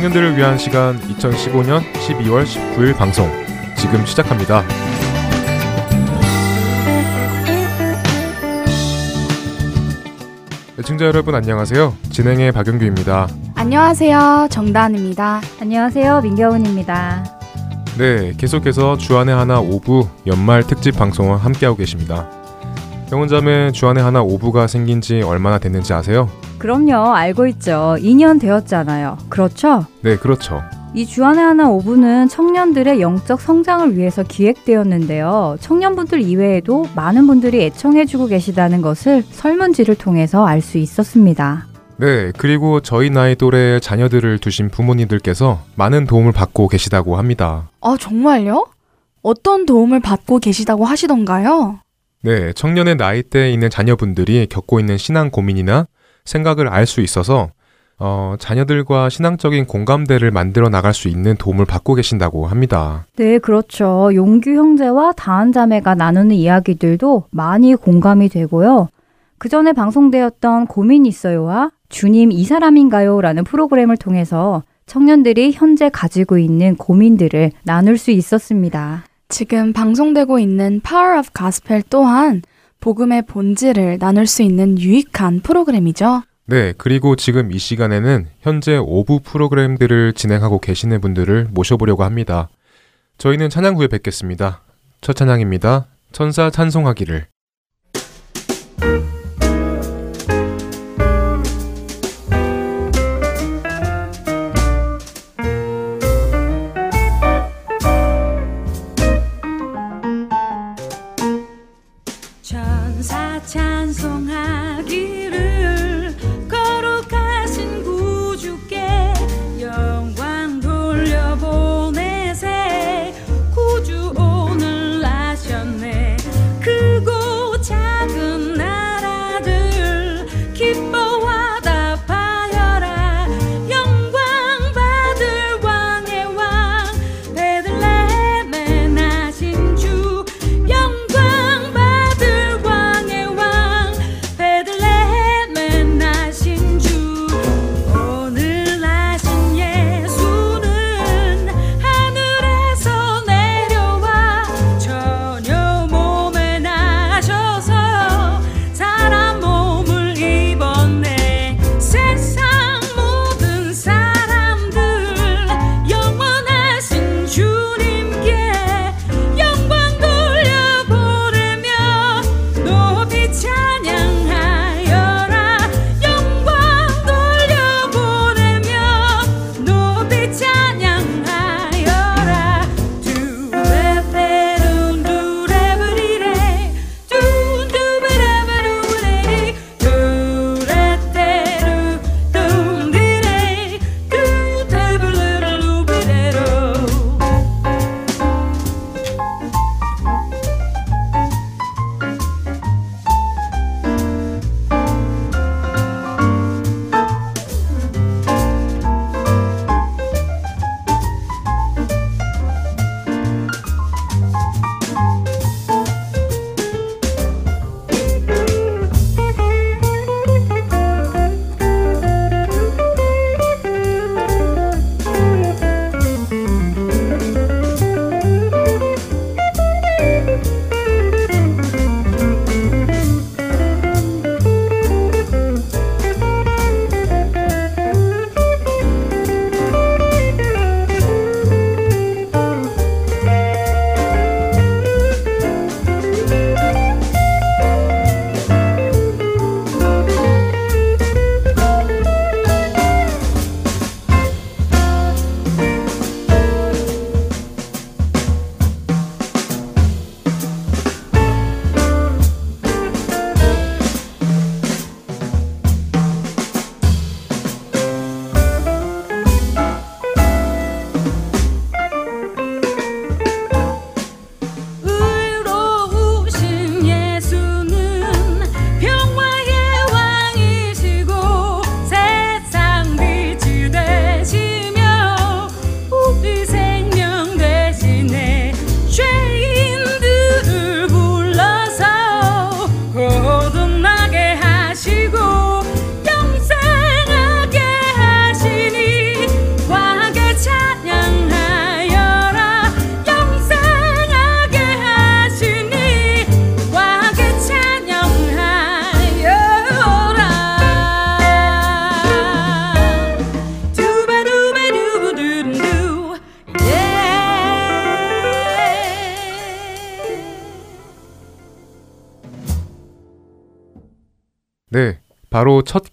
청년들을 위한 시간 2015년 12월 19일 방송 지금 시작합니다. 애청자 여러분 안녕하세요. 진행의 박영규입니다. 안녕하세요. 정다은입니다. 안녕하세요. 민경훈입니다. 네, 계속해서 주안의 하나 5부 연말 특집 방송을 함께하고 계십니다. 병원자매 주안의 하나 5부가 생긴 지 얼마나 됐는지 아세요? 그럼요. 알고 있죠. 2년 되었잖아요. 그렇죠? 네, 그렇죠. 이 주안의 하나 5부는 청년들의 영적 성장을 위해서 기획되었는데요. 청년분들 이외에도 많은 분들이 애청해주고 계시다는 것을 설문지를 통해서 알 수 있었습니다. 네, 그리고 저희 나이 또래의 자녀들을 두신 부모님들께서 많은 도움을 받고 계시다고 합니다. 아, 정말요? 어떤 도움을 받고 계시다고 하시던가요? 네, 청년의 나이대에 있는 자녀분들이 겪고 있는 신앙 고민이나 생각을 알 수 있어서 어, 자녀들과 신앙적인 공감대를 만들어 나갈 수 있는 도움을 받고 계신다고 합니다. 네, 그렇죠. 용규 형제와 다한 자매가 나누는 이야기들도 많이 공감이 되고요. 그 전에 방송되었던 고민 있어요와 주님 이 사람인가요? 라는 프로그램을 통해서 청년들이 현재 가지고 있는 고민들을 나눌 수 있었습니다. 지금 방송되고 있는 Power of Gospel 또한 복음의 본질을 나눌 수 있는 유익한 프로그램이죠. 네, 그리고 지금 이 시간에는 현재 5부 프로그램들을 진행하고 계시는 분들을 모셔보려고 합니다. 저희는 찬양 후에 뵙겠습니다. 첫 찬양입니다. 천사 찬송하기를. 찬송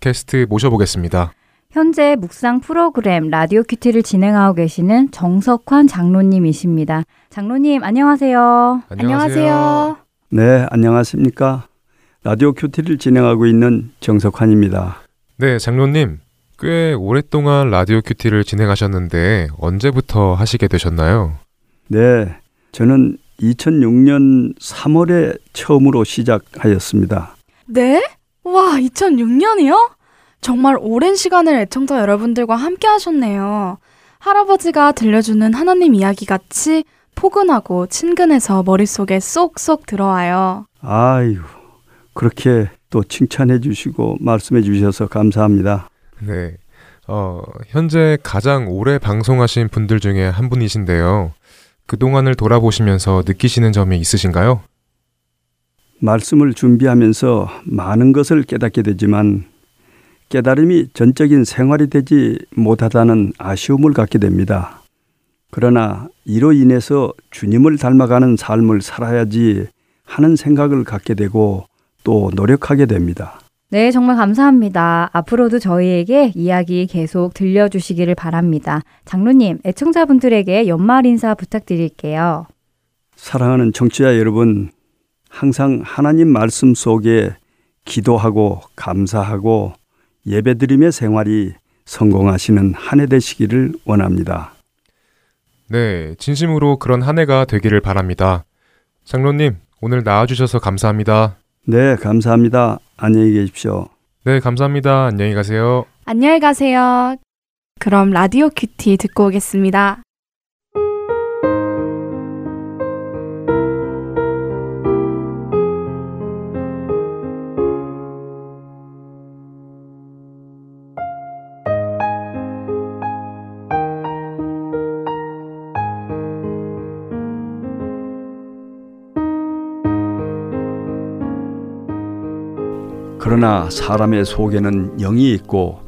게스트 모셔보겠습니다. 현재 묵상 프로그램 라디오 큐티를 진행하고 계시는 정석환 장로님이십니다. 장로님 안녕하세요. 안녕하세요. 네, 안녕하십니까. 라디오 큐티를 진행하고 있는 정석환입니다. 네, 장로님. 꽤 오랫동안 라디오 큐티를 진행하셨는데 언제부터 하시게 되셨나요? 네, 저는 2006년 3월에 처음으로 시작하였습니다. 네? 와, 2006년이요? 정말 오랜 시간을 애청자 여러분들과 함께 하셨네요. 할아버지가 들려주는 하나님 이야기 같이 포근하고 친근해서 머릿속에 쏙쏙 들어와요. 아유, 그렇게 또 칭찬해 주시고 말씀해 주셔서 감사합니다. 네. 어, 현재 가장 오래 방송하신 분들 중에 한 분이신데요. 그동안을 돌아보시면서 느끼시는 점이 있으신가요? 말씀을 준비하면서 많은 것을 깨닫게 되지만 깨달음이 전적인 생활이 되지 못하다는 아쉬움을 갖게 됩니다. 그러나 이로 인해서 주님을 닮아가는 삶을 살아야지 하는 생각을 갖게 되고 또 노력하게 됩니다. 네, 정말 감사합니다. 앞으로도 저희에게 이야기 계속 들려주시기를 바랍니다. 장로님, 애청자분들에게 연말 인사 부탁드릴게요. 사랑하는 청취자 여러분, 항상 하나님 말씀 속에 기도하고 감사하고 예배드림의 생활이 성공하시는 한 해 되시기를 원합니다. 네, 진심으로 그런 한 해가 되기를 바랍니다. 장로님, 오늘 나와주셔서 감사합니다. 네, 감사합니다. 안녕히 계십시오. 네, 감사합니다. 안녕히 가세요. 안녕히 가세요. 그럼 라디오 큐티 듣고 오겠습니다. 그러나 사람의 속에는 영이 있고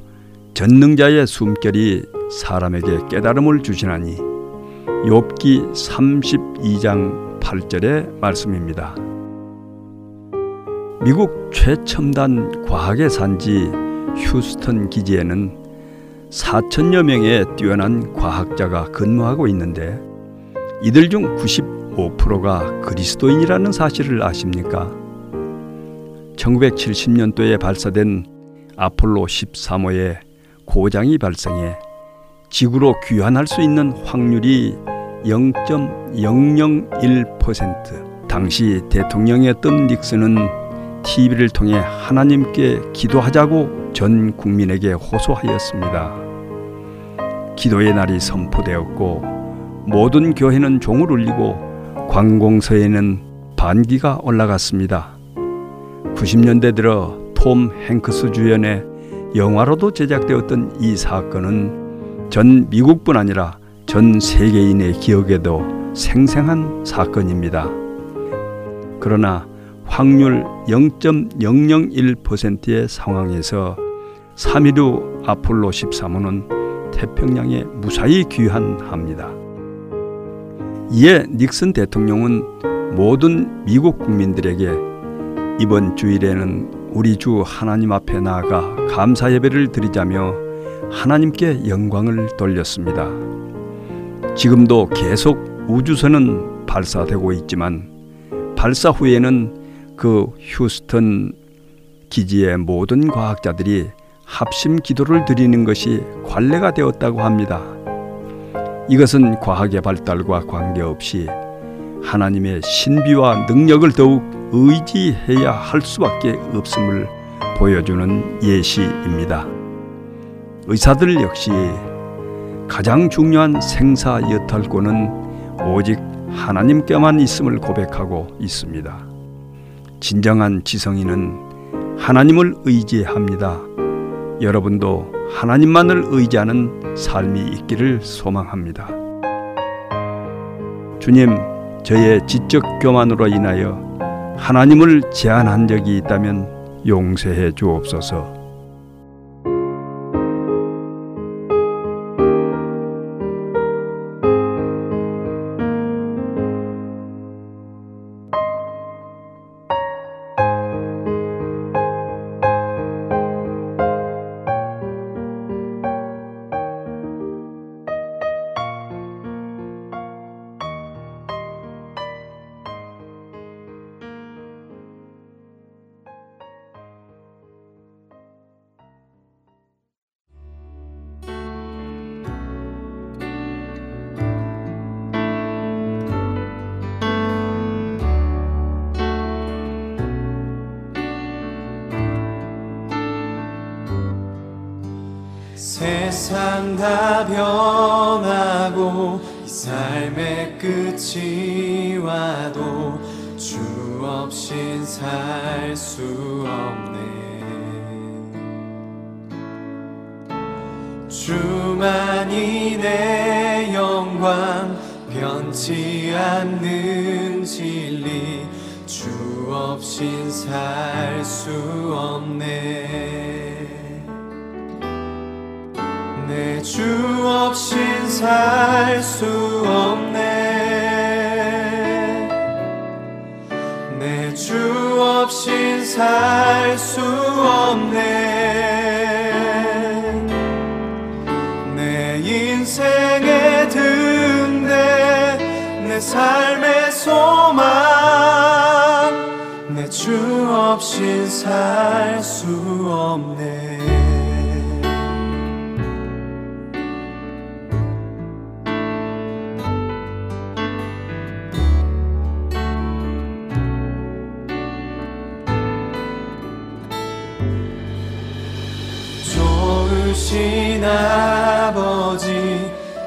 전능자의 숨결이 사람에게 깨달음을 주시나니 욥기 32장 8절의 말씀입니다. 미국 최첨단 과학의 산지 휴스턴 기지에는 4천여 명의 뛰어난 과학자가 근무하고 있는데 이들 중 95%가 그리스도인이라는 사실을 아십니까? 1970년도에 발사된 아폴로 13호의 고장이 발생해 지구로 귀환할 수 있는 확률이 0.001% 당시 대통령이었던 닉슨은 TV를 통해 하나님께 기도하자고 전 국민에게 호소하였습니다. 기도의 날이 선포되었고 모든 교회는 종을 울리고 관공서에는 반기가 올라갔습니다. 90년대 들어 톰 행크스 주연의 영화로도 제작되었던 이 사건은 전 미국뿐 아니라 전 세계인의 기억에도 생생한 사건입니다. 그러나 확률 0.001%의 상황에서 3일 후 아폴로 13호는 태평양에 무사히 귀환합니다. 이에 닉슨 대통령은 모든 미국 국민들에게 이번 주일에는 우리 주 하나님 앞에 나아가 감사 예배를 드리자며 하나님께 영광을 돌렸습니다. 지금도 계속 우주선은 발사되고 있지만 발사 후에는 그 휴스턴 기지의 모든 과학자들이 합심 기도를 드리는 것이 관례가 되었다고 합니다. 이것은 과학의 발달과 관계없이 하나님의 신비와 능력을 더욱 의지해야 할 수밖에 없음을 보여주는 예시입니다. 의사들 역시 가장 중요한 생사 여탈권은 오직 하나님께만 있음을 고백하고 있습니다. 진정한 지성인은 하나님을 의지합니다. 여러분도 하나님만을 의지하는 삶이 있기를 소망합니다. 주님, 저의 지적 교만으로 인하여 하나님을 제한한 적이 있다면 용서해 주옵소서. 좋으신 아버지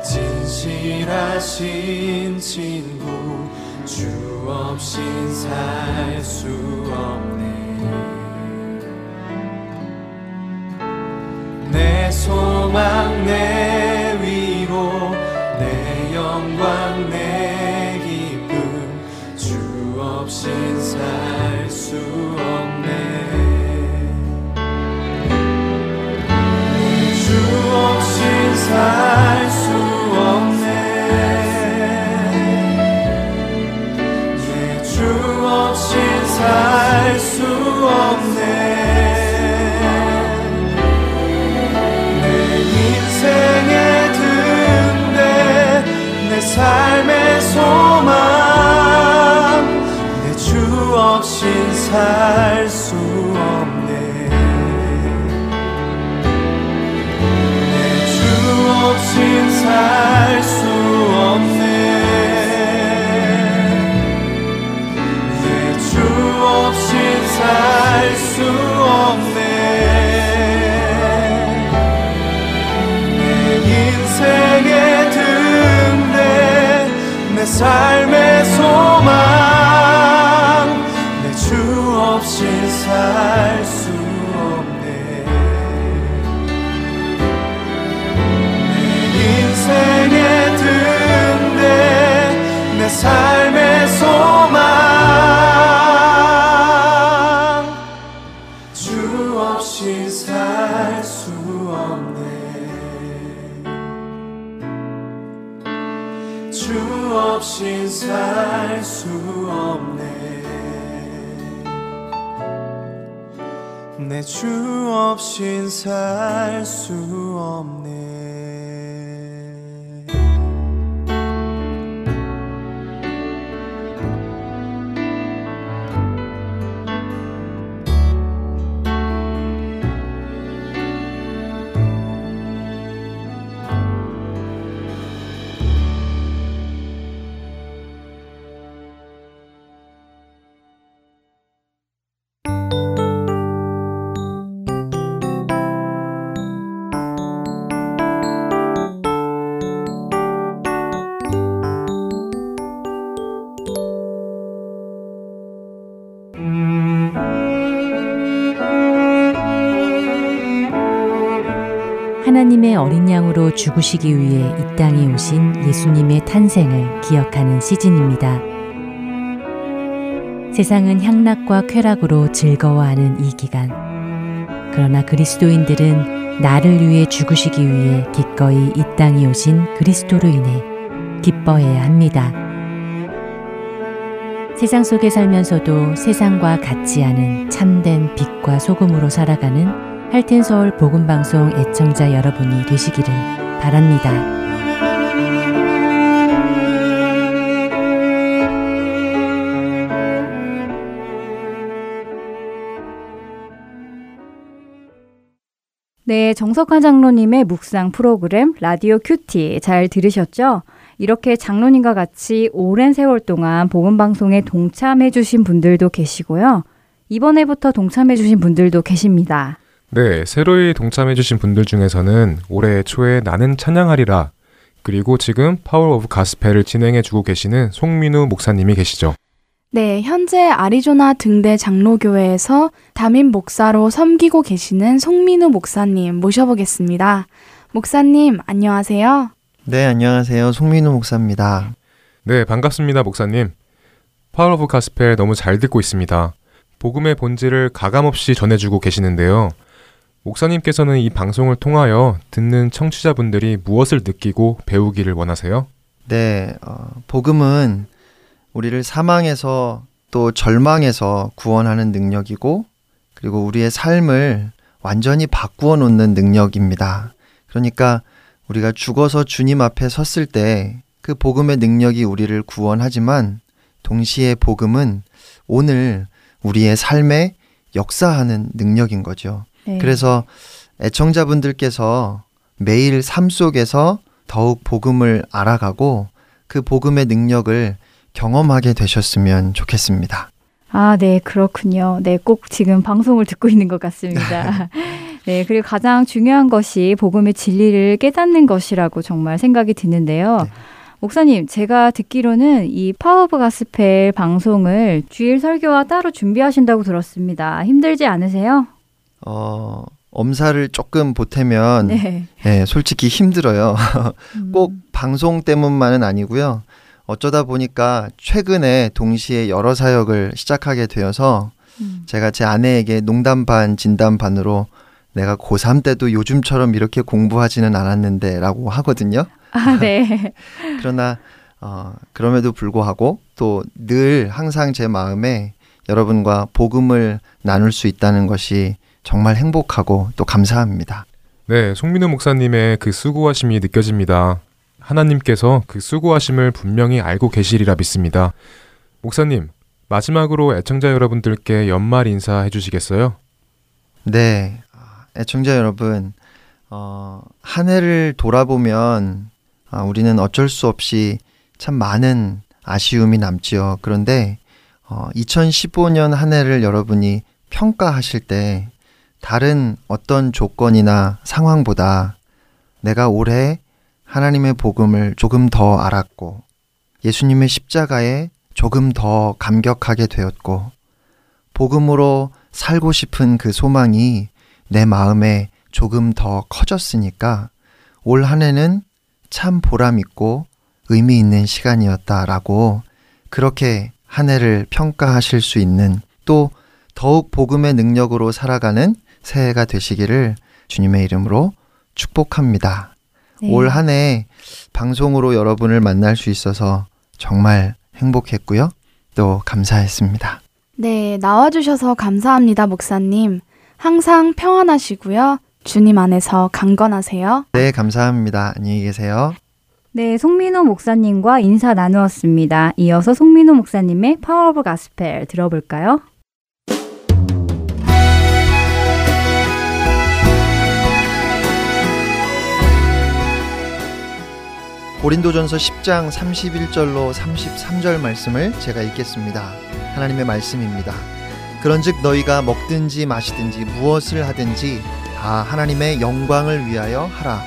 진실하신 친구 주 없인 살 수 없네. 내 소망 내 위로 내 영광 삶의 소망 내 주 없인 살 삶의 소망 내 주 없인 살수 삶의 소망. 주 없인 살수 없네. 주 없인 살수 없네. 내 주 없인 살수 없네 양으로 죽으시기 위해 이 땅에 오신 예수님의 탄생을 기억하는 시즌입니다. 세상은 향락과 쾌락으로 즐거워하는 이 기간. 그러나 그리스도인들은 나를 위해 죽으시기 위해 기꺼이 이 땅에 오신 그리스도로 인해 기뻐해야 합니다. 세상 속에 살면서도 세상과 같지 않은 참된 빛과 소금으로 살아가는 할텐서울 복음방송 애청자 여러분이 되시기를 바랍니다. 네, 정석환 장로님의 묵상 프로그램 라디오 큐티 잘 들으셨죠? 이렇게 장로님과 같이 오랜 세월 동안 복음 방송에 동참해 주신 분들도 계시고요. 이번에부터 동참해 주신 분들도 계십니다. 네, 새로이 동참해주신 분들 중에서는 올해 초에 나는 찬양하리라 그리고 지금 Power of Gospel을 진행해주고 계시는 송민우 목사님이 계시죠. 네, 현재 아리조나 등대 장로교회에서 담임 목사로 섬기고 계시는 송민우 목사님 모셔보겠습니다. 목사님, 안녕하세요. 네, 안녕하세요. 송민우 목사입니다. 네, 반갑습니다, 목사님. Power of Gospel 너무 잘 듣고 있습니다. 복음의 본질을 가감없이 전해주고 계시는데요. 목사님께서는 이 방송을 통하여 듣는 청취자분들이 무엇을 느끼고 배우기를 원하세요? 네, 어, 복음은 우리를 사망에서 또 절망에서 구원하는 능력이고 그리고 우리의 삶을 완전히 바꾸어 놓는 능력입니다. 그러니까 우리가 죽어서 주님 앞에 섰을 때 그 복음의 능력이 우리를 구원하지만 동시에 복음은 오늘 우리의 삶에 역사하는 능력인 거죠. 네. 그래서 애청자분들께서 매일 삶 속에서 더욱 복음을 알아가고 그 복음의 능력을 경험하게 되셨으면 좋겠습니다. 아, 네, 그렇군요. 네, 꼭 지금 방송을 듣고 있는 것 같습니다. 네, 그리고 가장 중요한 것이 복음의 진리를 깨닫는 것이라고 정말 생각이 드는데요. 네. 목사님, 제가 듣기로는 이 Power of Gospel 방송을 주일 설교와 따로 준비하신다고 들었습니다. 힘들지 않으세요? 어, 엄살을 조금 보태면 네. 네, 솔직히 힘들어요. 음, 꼭 방송 때문만은 아니고요. 어쩌다 보니까 최근에 동시에 여러 사역을 시작하게 되어서 음. 제가 제 아내에게 농담 반 진담 반으로 내가 고3 때도 요즘처럼 이렇게 공부하지는 않았는데 라고 하거든요. 아, 네. 그러나 어, 그럼에도 불구하고 또 늘 항상 제 마음에 여러분과 복음을 나눌 수 있다는 것이 정말 행복하고 또 감사합니다. 네, 송민우 목사님의 그 수고하심이 느껴집니다. 하나님께서 그 수고하심을 분명히 알고 계시리라 믿습니다. 목사님, 마지막으로 애청자 여러분들께 연말 인사해 주시겠어요? 네, 아, 애청자 여러분, 어, 한 해를 돌아보면 아, 우리는 어쩔 수 없이 참 많은 아쉬움이 남지요. 그런데 어, 2015년 한 해를 여러분이 평가하실 때 다른 어떤 조건이나 상황보다 내가 올해 하나님의 복음을 조금 더 알았고 예수님의 십자가에 조금 더 감격하게 되었고 복음으로 살고 싶은 그 소망이 내 마음에 조금 더 커졌으니까 올 한 해는 참 보람 있고 의미 있는 시간이었다라고 그렇게 한 해를 평가하실 수 있는 또 더욱 복음의 능력으로 살아가는 새해가 되시기를 주님의 이름으로 축복합니다. 네. 올 한 해 방송으로 여러분을 만날 수 있어서 정말 행복했고요. 또 감사했습니다. 네, 나와주셔서 감사합니다, 목사님. 항상 평안하시고요. 주님 안에서 강건하세요. 네, 감사합니다. 안녕히 계세요. 네, 송민우 목사님과 인사 나누었습니다. 이어서 송민우 목사님의 Power of Gospel 들어볼까요? 고린도전서 10장 31절로 33절 말씀을 제가 읽겠습니다. 하나님의 말씀입니다. 그런즉 너희가 먹든지 마시든지 무엇을 하든지 다 하나님의 영광을 위하여 하라.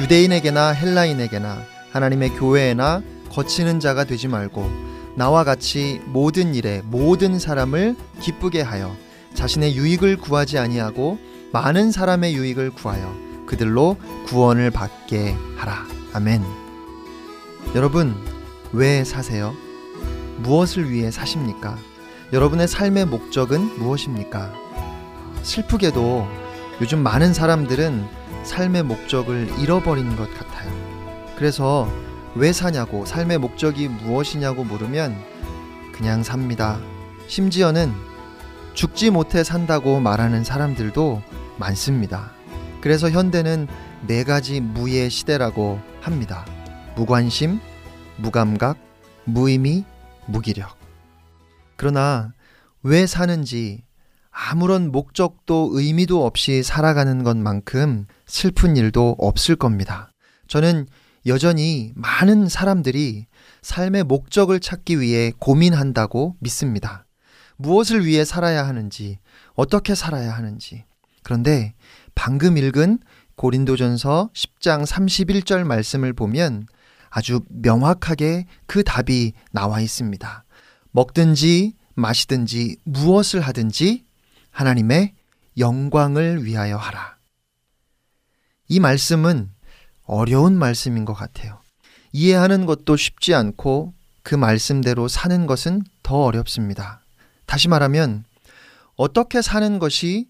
유대인에게나 헬라인에게나 하나님의 교회에나 거치는 자가 되지 말고 나와 같이 모든 일에 모든 사람을 기쁘게 하여 자신의 유익을 구하지 아니하고 많은 사람의 유익을 구하여 그들로 구원을 받게 하라. 아멘. 여러분, 왜 사세요? 무엇을 위해 사십니까? 여러분의 삶의 목적은 무엇입니까? 슬프게도 요즘 많은 사람들은 삶의 목적을 잃어버린 것 같아요. 그래서 왜 사냐고, 삶의 목적이 무엇이냐고 물으면 그냥 삽니다. 심지어는 죽지 못해 산다고 말하는 사람들도 많습니다. 그래서 현대는 네 가지 무의 시대라고 합니다. 무관심, 무감각, 무의미, 무기력. 그러나 왜 사는지 아무런 목적도 의미도 없이 살아가는 것만큼 슬픈 일도 없을 겁니다. 저는 여전히 많은 사람들이 삶의 목적을 찾기 위해 고민한다고 믿습니다. 무엇을 위해 살아야 하는지, 어떻게 살아야 하는지, 그런데 방금 읽은 고린도전서 10장 31절 말씀을 보면 아주 명확하게 그 답이 나와 있습니다. 먹든지 마시든지 무엇을 하든지 하나님의 영광을 위하여 하라. 이 말씀은 어려운 말씀인 것 같아요. 이해하는 것도 쉽지 않고 그 말씀대로 사는 것은 더 어렵습니다. 다시 말하면 어떻게 사는 것이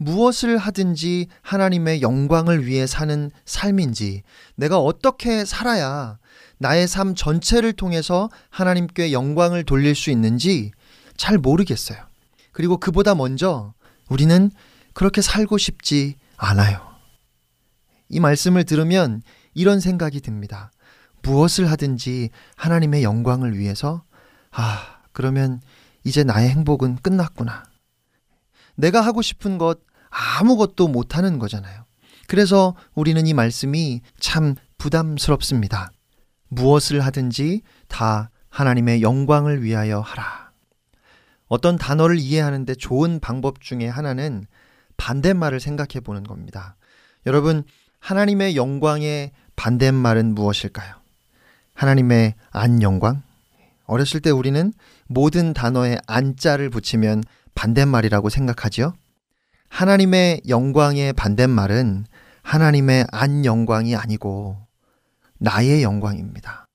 무엇을 하든지 하나님의 영광을 위해 사는 삶인지 내가 어떻게 살아야 나의 삶 전체를 통해서 하나님께 영광을 돌릴 수 있는지 잘 모르겠어요. 그리고 그보다 먼저 우리는 그렇게 살고 싶지 않아요. 이 말씀을 들으면 이런 생각이 듭니다. 무엇을 하든지 하나님의 영광을 위해서 아, 그러면 이제 나의 행복은 끝났구나. 내가 하고 싶은 것 아무것도 못하는 거잖아요. 그래서 우리는 이 말씀이 참 부담스럽습니다. 무엇을 하든지 다 하나님의 영광을 위하여 하라. 어떤 단어를 이해하는데 좋은 방법 중에 하나는 반대말을 생각해 보는 겁니다. 여러분, 하나님의 영광의 반대말은 무엇일까요? 하나님의 안 영광? 어렸을 때 우리는 모든 단어에 안자를 붙이면 반대말이라고 생각하지요? 하나님의 영광의 반대말은 하나님의 안 영광이 아니고 나의 영광입니다.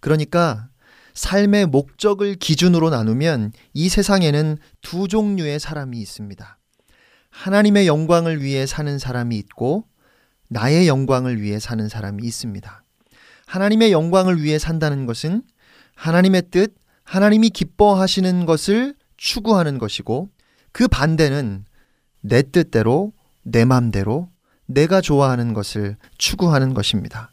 그러니까 삶의 목적을 기준으로 나누면 이 세상에는 두 종류의 사람이 있습니다. 하나님의 영광을 위해 사는 사람이 있고 나의 영광을 위해 사는 사람이 있습니다. 하나님의 영광을 위해 산다는 것은 하나님의 뜻, 하나님이 기뻐하시는 것을 추구하는 것이고 그 반대는 내 뜻대로, 내 맘대로, 내가 좋아하는 것을 추구하는 것입니다.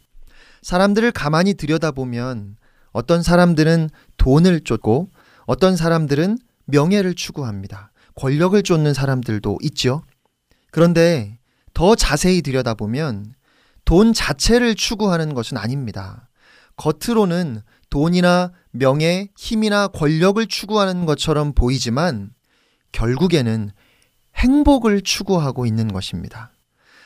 사람들을 가만히 들여다보면 어떤 사람들은 돈을 쫓고 어떤 사람들은 명예를 추구합니다. 권력을 쫓는 사람들도 있죠. 그런데 더 자세히 들여다보면 돈 자체를 추구하는 것은 아닙니다. 겉으로는 돈이나 명예, 힘이나 권력을 추구하는 것처럼 보이지만 결국에는 행복을 추구하고 있는 것입니다.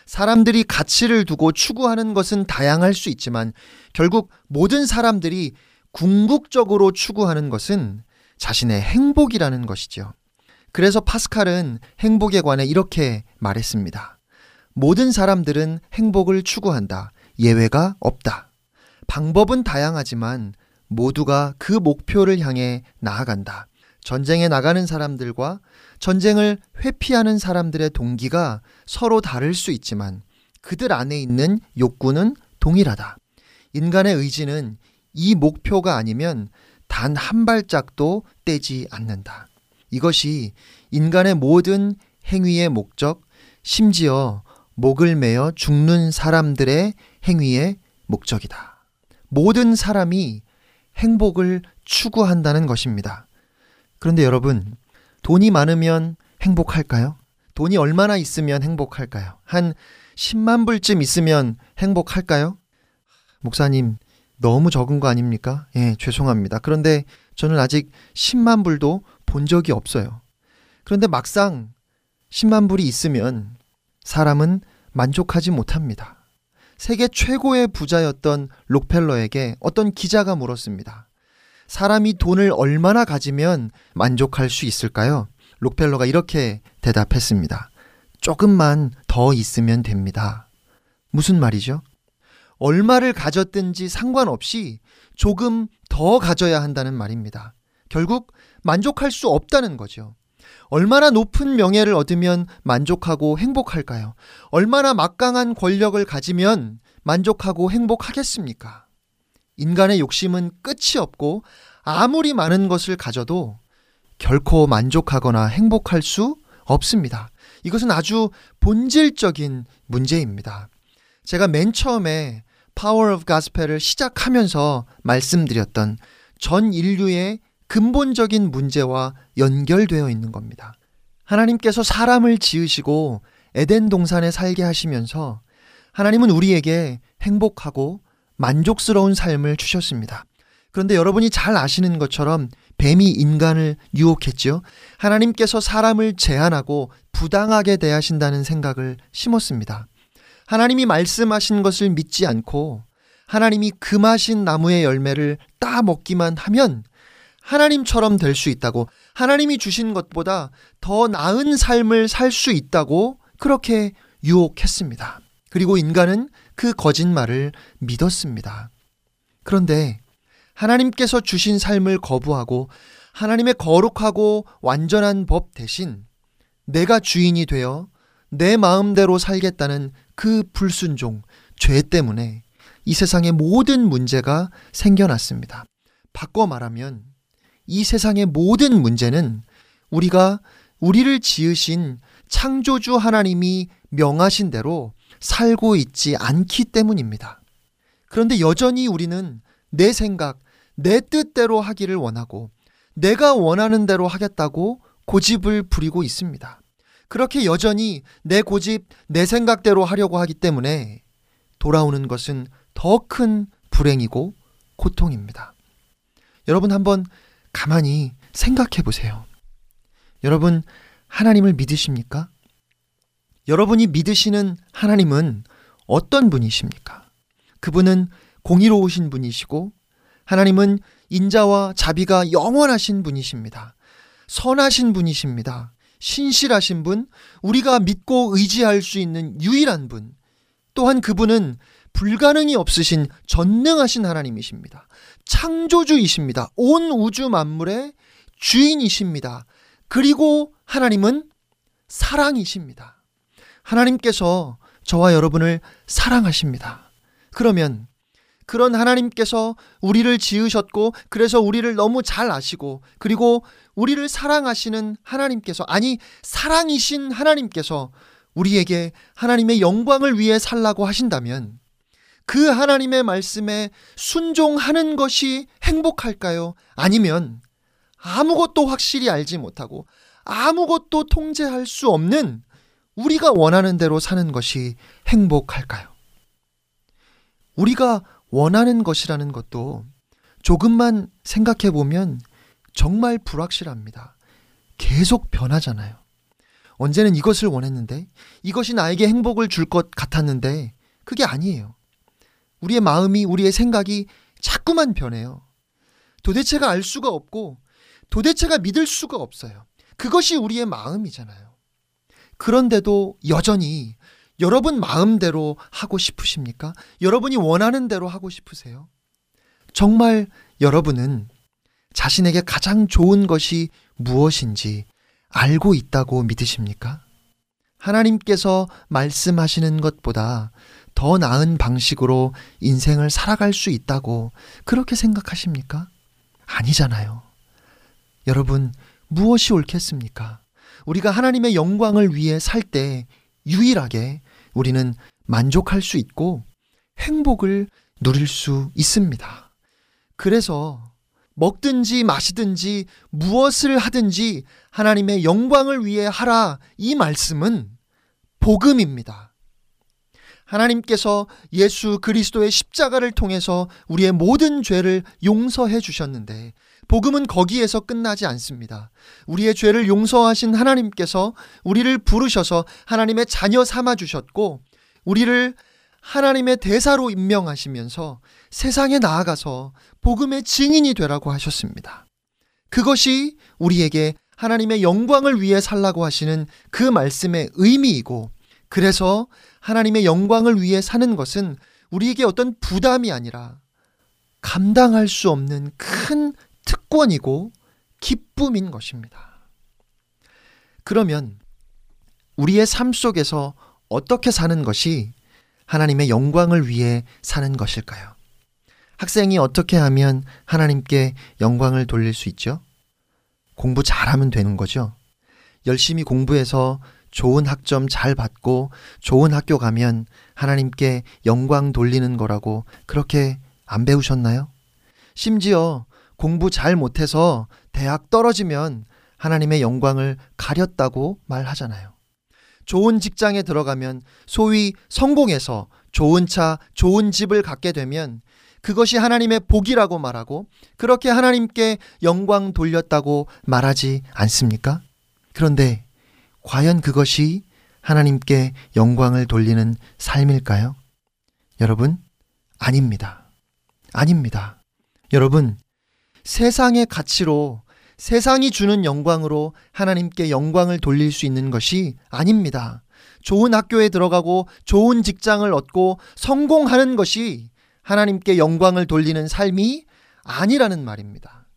사람들이 가치를 두고 추구하는 것은 다양할 수 있지만 결국 모든 사람들이 궁극적으로 추구하는 것은 자신의 행복이라는 것이죠. 그래서 파스칼은 행복에 관해 이렇게 말했습니다. 모든 사람들은 행복을 추구한다. 예외가 없다. 방법은 다양하지만 모두가 그 목표를 향해 나아간다. 전쟁에 나가는 사람들과 전쟁을 회피하는 사람들의 동기가 서로 다를 수 있지만 그들 안에 있는 욕구는 동일하다. 인간의 의지는 이 목표가 아니면 단 한 발짝도 떼지 않는다. 이것이 인간의 모든 행위의 목적, 심지어 목을 매어 죽는 사람들의 행위의 목적이다. 모든 사람이 행복을 추구한다는 것입니다. 그런데 여러분, 돈이 많으면 행복할까요? 돈이 얼마나 있으면 행복할까요? 한 10만 불쯤 있으면 행복할까요? 목사님, 너무 적은 거 아닙니까? 예, 죄송합니다. 그런데 저는 아직 10만 불도 본 적이 없어요. 그런데 막상 10만 불이 있으면 사람은 만족하지 못합니다. 세계 최고의 부자였던 록펠러에게 어떤 기자가 물었습니다. 사람이 돈을 얼마나 가지면 만족할 수 있을까요? 록펠러가 이렇게 대답했습니다. 조금만 더 있으면 됩니다. 무슨 말이죠? 얼마를 가졌든지 상관없이 조금 더 가져야 한다는 말입니다. 결국 만족할 수 없다는 거죠. 얼마나 높은 명예를 얻으면 만족하고 행복할까요? 얼마나 막강한 권력을 가지면 만족하고 행복하겠습니까? 인간의 욕심은 끝이 없고 아무리 많은 것을 가져도 결코 만족하거나 행복할 수 없습니다. 이것은 아주 본질적인 문제입니다. 제가 맨 처음에 Power of Gospel을 시작하면서 말씀드렸던 전 인류의 근본적인 문제와 연결되어 있는 겁니다. 하나님께서 사람을 지으시고 에덴 동산에 살게 하시면서 하나님은 우리에게 행복하고 만족스러운 삶을 주셨습니다. 그런데 여러분이 잘 아시는 것처럼 뱀이 인간을 유혹했지요. 하나님께서 사람을 제한하고 부당하게 대하신다는 생각을 심었습니다. 하나님이 말씀하신 것을 믿지 않고 하나님이 금하신 나무의 열매를 따 먹기만 하면 하나님처럼 될 수 있다고 하나님이 주신 것보다 더 나은 삶을 살 수 있다고 그렇게 유혹했습니다. 그리고 인간은 그 거짓말을 믿었습니다. 그런데 하나님께서 주신 삶을 거부하고 하나님의 거룩하고 완전한 법 대신 내가 주인이 되어 내 마음대로 살겠다는 그 불순종, 죄 때문에 이 세상의 모든 문제가 생겨났습니다. 바꿔 말하면 이 세상의 모든 문제는 우리가 우리를 지으신 창조주 하나님이 명하신 대로 살고 있지 않기 때문입니다. 그런데 여전히 우리는 내 생각, 내 뜻대로 하기를 원하고 내가 원하는 대로 하겠다고 고집을 부리고 있습니다. 그렇게 여전히 내 고집, 내 생각대로 하려고 하기 때문에 돌아오는 것은 더 큰 불행이고 고통입니다. 여러분 한번 가만히 생각해 보세요. 여러분, 하나님을 믿으십니까? 여러분이 믿으시는 하나님은 어떤 분이십니까? 그분은 공의로우신 분이시고, 하나님은 인자와 자비가 영원하신 분이십니다. 선하신 분이십니다. 신실하신 분, 우리가 믿고 의지할 수 있는 유일한 분, 또한 그분은 불가능이 없으신 전능하신 하나님이십니다. 창조주이십니다. 온 우주 만물의 주인이십니다. 그리고 하나님은 사랑이십니다. 하나님께서 저와 여러분을 사랑하십니다. 그러면 그런 하나님께서 우리를 지으셨고 그래서 우리를 너무 잘 아시고 그리고 우리를 사랑하시는 하나님께서 아니 사랑이신 하나님께서 우리에게 하나님의 영광을 위해 살라고 하신다면 그 하나님의 말씀에 순종하는 것이 행복할까요? 아니면 아무것도 확실히 알지 못하고 아무것도 통제할 수 없는 우리가 원하는 대로 사는 것이 행복할까요? 우리가 원하는 것이라는 것도 조금만 생각해 보면 정말 불확실합니다. 계속 변하잖아요. 언제는 이것을 원했는데 이것이 나에게 행복을 줄 것 같았는데 그게 아니에요. 우리의 마음이 우리의 생각이 자꾸만 변해요. 도대체가 알 수가 없고 도대체가 믿을 수가 없어요. 그것이 우리의 마음이잖아요. 그런데도 여전히 여러분 마음대로 하고 싶으십니까? 여러분이 원하는 대로 하고 싶으세요? 정말 여러분은 자신에게 가장 좋은 것이 무엇인지 알고 있다고 믿으십니까? 하나님께서 말씀하시는 것보다 더 나은 방식으로 인생을 살아갈 수 있다고 그렇게 생각하십니까? 아니잖아요. 여러분, 무엇이 옳겠습니까? 우리가 하나님의 영광을 위해 살 때 유일하게 우리는 만족할 수 있고 행복을 누릴 수 있습니다. 그래서 먹든지 마시든지 무엇을 하든지 하나님의 영광을 위해 하라 이 말씀은 복음입니다. 하나님께서 예수 그리스도의 십자가를 통해서 우리의 모든 죄를 용서해 주셨는데 복음은 거기에서 끝나지 않습니다. 우리의 죄를 용서하신 하나님께서 우리를 부르셔서 하나님의 자녀 삼아 주셨고 우리를 하나님의 대사로 임명하시면서 세상에 나아가서 복음의 증인이 되라고 하셨습니다. 그것이 우리에게 하나님의 영광을 위해 살라고 하시는 그 말씀의 의미이고 그래서 하나님의 영광을 위해 사는 것은 우리에게 어떤 부담이 아니라 감당할 수 없는 큰 특권이고 기쁨인 것입니다. 그러면 우리의 삶 속에서 어떻게 사는 것이 하나님의 영광을 위해 사는 것일까요? 학생이 어떻게 하면 하나님께 영광을 돌릴 수 있죠? 공부 잘하면 되는 거죠. 열심히 공부해서 좋은 학점 잘 받고 좋은 학교 가면 하나님께 영광 돌리는 거라고 그렇게 안 배우셨나요? 심지어 공부 잘 못해서 대학 떨어지면 하나님의 영광을 가렸다고 말하잖아요. 좋은 직장에 들어가면 소위 성공해서 좋은 차, 좋은 집을 갖게 되면 그것이 하나님의 복이라고 말하고 그렇게 하나님께 영광 돌렸다고 말하지 않습니까? 그런데 과연 그것이 하나님께 영광을 돌리는 삶일까요? 여러분, 아닙니다. 아닙니다. 여러분, 세상의 가치로 세상이 주는 영광으로 하나님께 영광을 돌릴 수 있는 것이 아닙니다. 좋은 학교에 들어가고 좋은 직장을 얻고 성공하는 것이 하나님께 영광을 돌리는 삶이 아니라는 말입니다.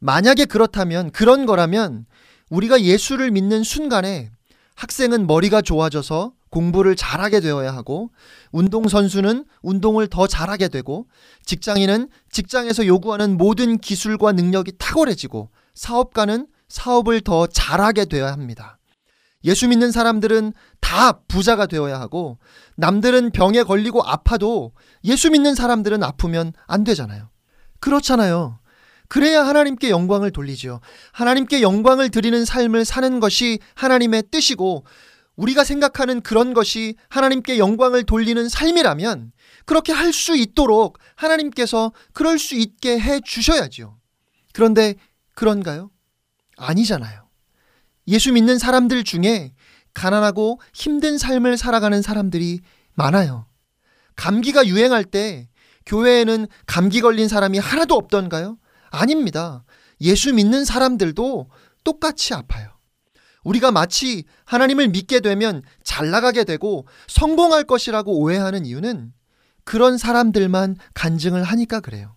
만약에 그렇다면, 그런 거라면 우리가 예수를 믿는 순간에 학생은 머리가 좋아져서 공부를 잘하게 되어야 하고, 운동선수는 운동을 더 잘하게 되고, 직장인은 직장에서 요구하는 모든 기술과 능력이 탁월해지고, 사업가는 사업을 더 잘하게 되어야 합니다. 예수 믿는 사람들은 다 부자가 되어야 하고, 남들은 병에 걸리고 아파도 예수 믿는 사람들은 아프면 안 되잖아요. 그렇잖아요. 그래야 하나님께 영광을 돌리죠. 하나님께 영광을 드리는 삶을 사는 것이 하나님의 뜻이고, 우리가 생각하는 그런 것이 하나님께 영광을 돌리는 삶이라면, 그렇게 할 수 있도록 하나님께서 그럴 수 있게 해 주셔야죠. 그런데 그런가요? 아니잖아요. 예수 믿는 사람들 중에 가난하고 힘든 삶을 살아가는 사람들이 많아요. 감기가 유행할 때 교회에는 감기 걸린 사람이 하나도 없던가요? 아닙니다. 예수 믿는 사람들도 똑같이 아파요. 우리가 마치 하나님을 믿게 되면 잘 나가게 되고 성공할 것이라고 오해하는 이유는 그런 사람들만 간증을 하니까 그래요.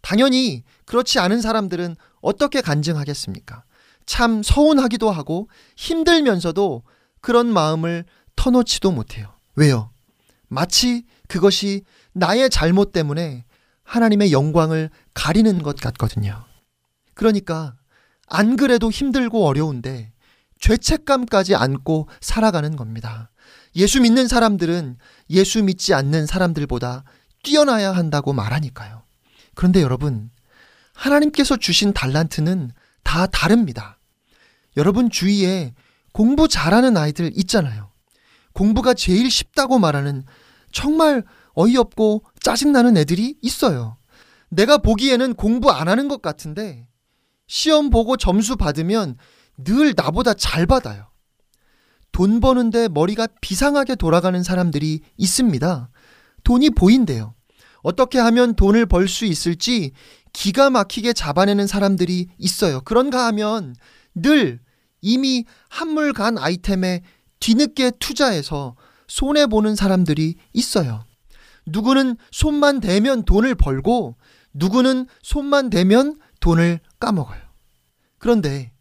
당연히 그렇지 않은 사람들은 어떻게 간증하겠습니까? 참 서운하기도 하고 힘들면서도 그런 마음을 터놓지도 못해요. 왜요? 마치 그것이 나의 잘못 때문에 하나님의 영광을 가리는 것 같거든요. 그러니까 안 그래도 힘들고 어려운데 죄책감까지 안고 살아가는 겁니다. 예수 믿는 사람들은 예수 믿지 않는 사람들보다 뛰어나야 한다고 말하니까요. 그런데 여러분, 하나님께서 주신 달란트는 다 다릅니다. 여러분 주위에 공부 잘하는 아이들 있잖아요. 공부가 제일 쉽다고 말하는 정말 어이없고 짜증나는 애들이 있어요. 내가 보기에는 공부 안 하는 것 같은데 시험 보고 점수 받으면 늘 나보다 잘 받아요. 돈 버는데 머리가 비상하게 돌아가는 사람들이 있습니다. 돈이 보인대요. 어떻게 하면 돈을 벌 수 있을지 기가 막히게 잡아내는 사람들이 있어요. 그런가 하면 늘 이미 한물 간 아이템에 뒤늦게 투자해서 손해보는 사람들이 있어요. 누구는 손만 대면 돈을 벌고 누구는 손만 대면 돈을 까먹어요. 그런데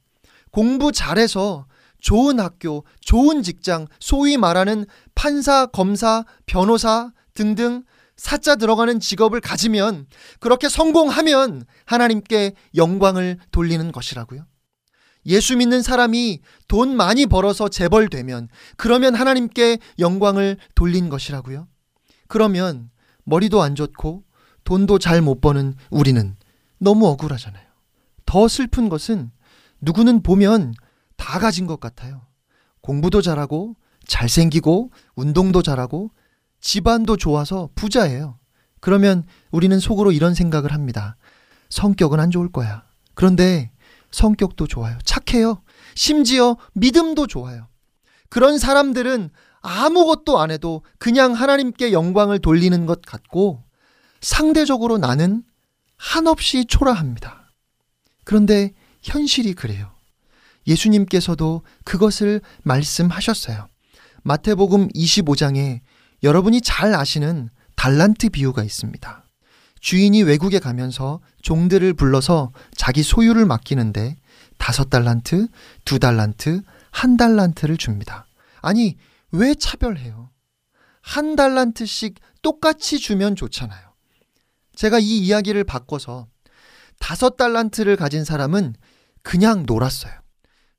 공부 잘해서 좋은 학교, 좋은 직장, 소위 말하는 판사, 검사, 변호사 등등 사자 들어가는 직업을 가지면 그렇게 성공하면 하나님께 영광을 돌리는 것이라고요. 예수 믿는 사람이 돈 많이 벌어서 재벌되면 그러면 하나님께 영광을 돌린 것이라고요. 그러면 머리도 안 좋고 돈도 잘 못 버는 우리는 너무 억울하잖아요. 더 슬픈 것은 누구는 보면 다 가진 것 같아요. 공부도 잘하고 잘생기고 운동도 잘하고 집안도 좋아서 부자예요. 그러면 우리는 속으로 이런 생각을 합니다. 성격은 안 좋을 거야. 그런데 성격도 좋아요. 착해요. 심지어 믿음도 좋아요. 그런 사람들은 아무것도 안 해도 그냥 하나님께 영광을 돌리는 것 같고 상대적으로 나는 한없이 초라합니다. 그런데 현실이 그래요. 예수님께서도 그것을 말씀하셨어요. 마태복음 25장에 여러분이 잘 아시는 달란트 비유가 있습니다. 주인이 외국에 가면서 종들을 불러서 자기 소유를 맡기는데 다섯 달란트, 두 달란트, 한 달란트를 줍니다. 아니, 왜 차별해요? 한 달란트씩 똑같이 주면 좋잖아요. 제가 이 이야기를 바꿔서 다섯 달란트를 가진 사람은 그냥 놀았어요.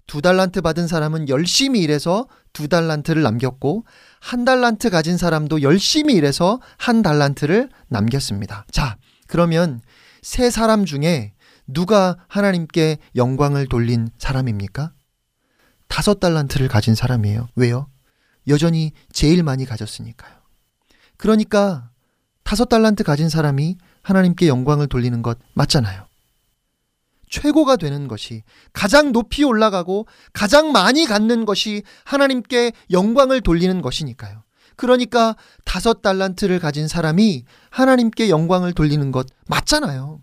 두 달란트 받은 사람은 열심히 일해서 두 달란트를 남겼고 한 달란트 가진 사람도 열심히 일해서 한 달란트를 남겼습니다. 자, 그러면 세 사람 중에 누가 하나님께 영광을 돌린 사람입니까? 다섯 달란트를 가진 사람이에요. 왜요? 여전히 제일 많이 가졌으니까요. 그러니까 다섯 달란트 가진 사람이 하나님께 영광을 돌리는 것 맞잖아요. 최고가 되는 것이 가장 높이 올라가고 가장 많이 갖는 것이 하나님께 영광을 돌리는 것이니까요. 그러니까 다섯 달란트를 가진 사람이 하나님께 영광을 돌리는 것 맞잖아요.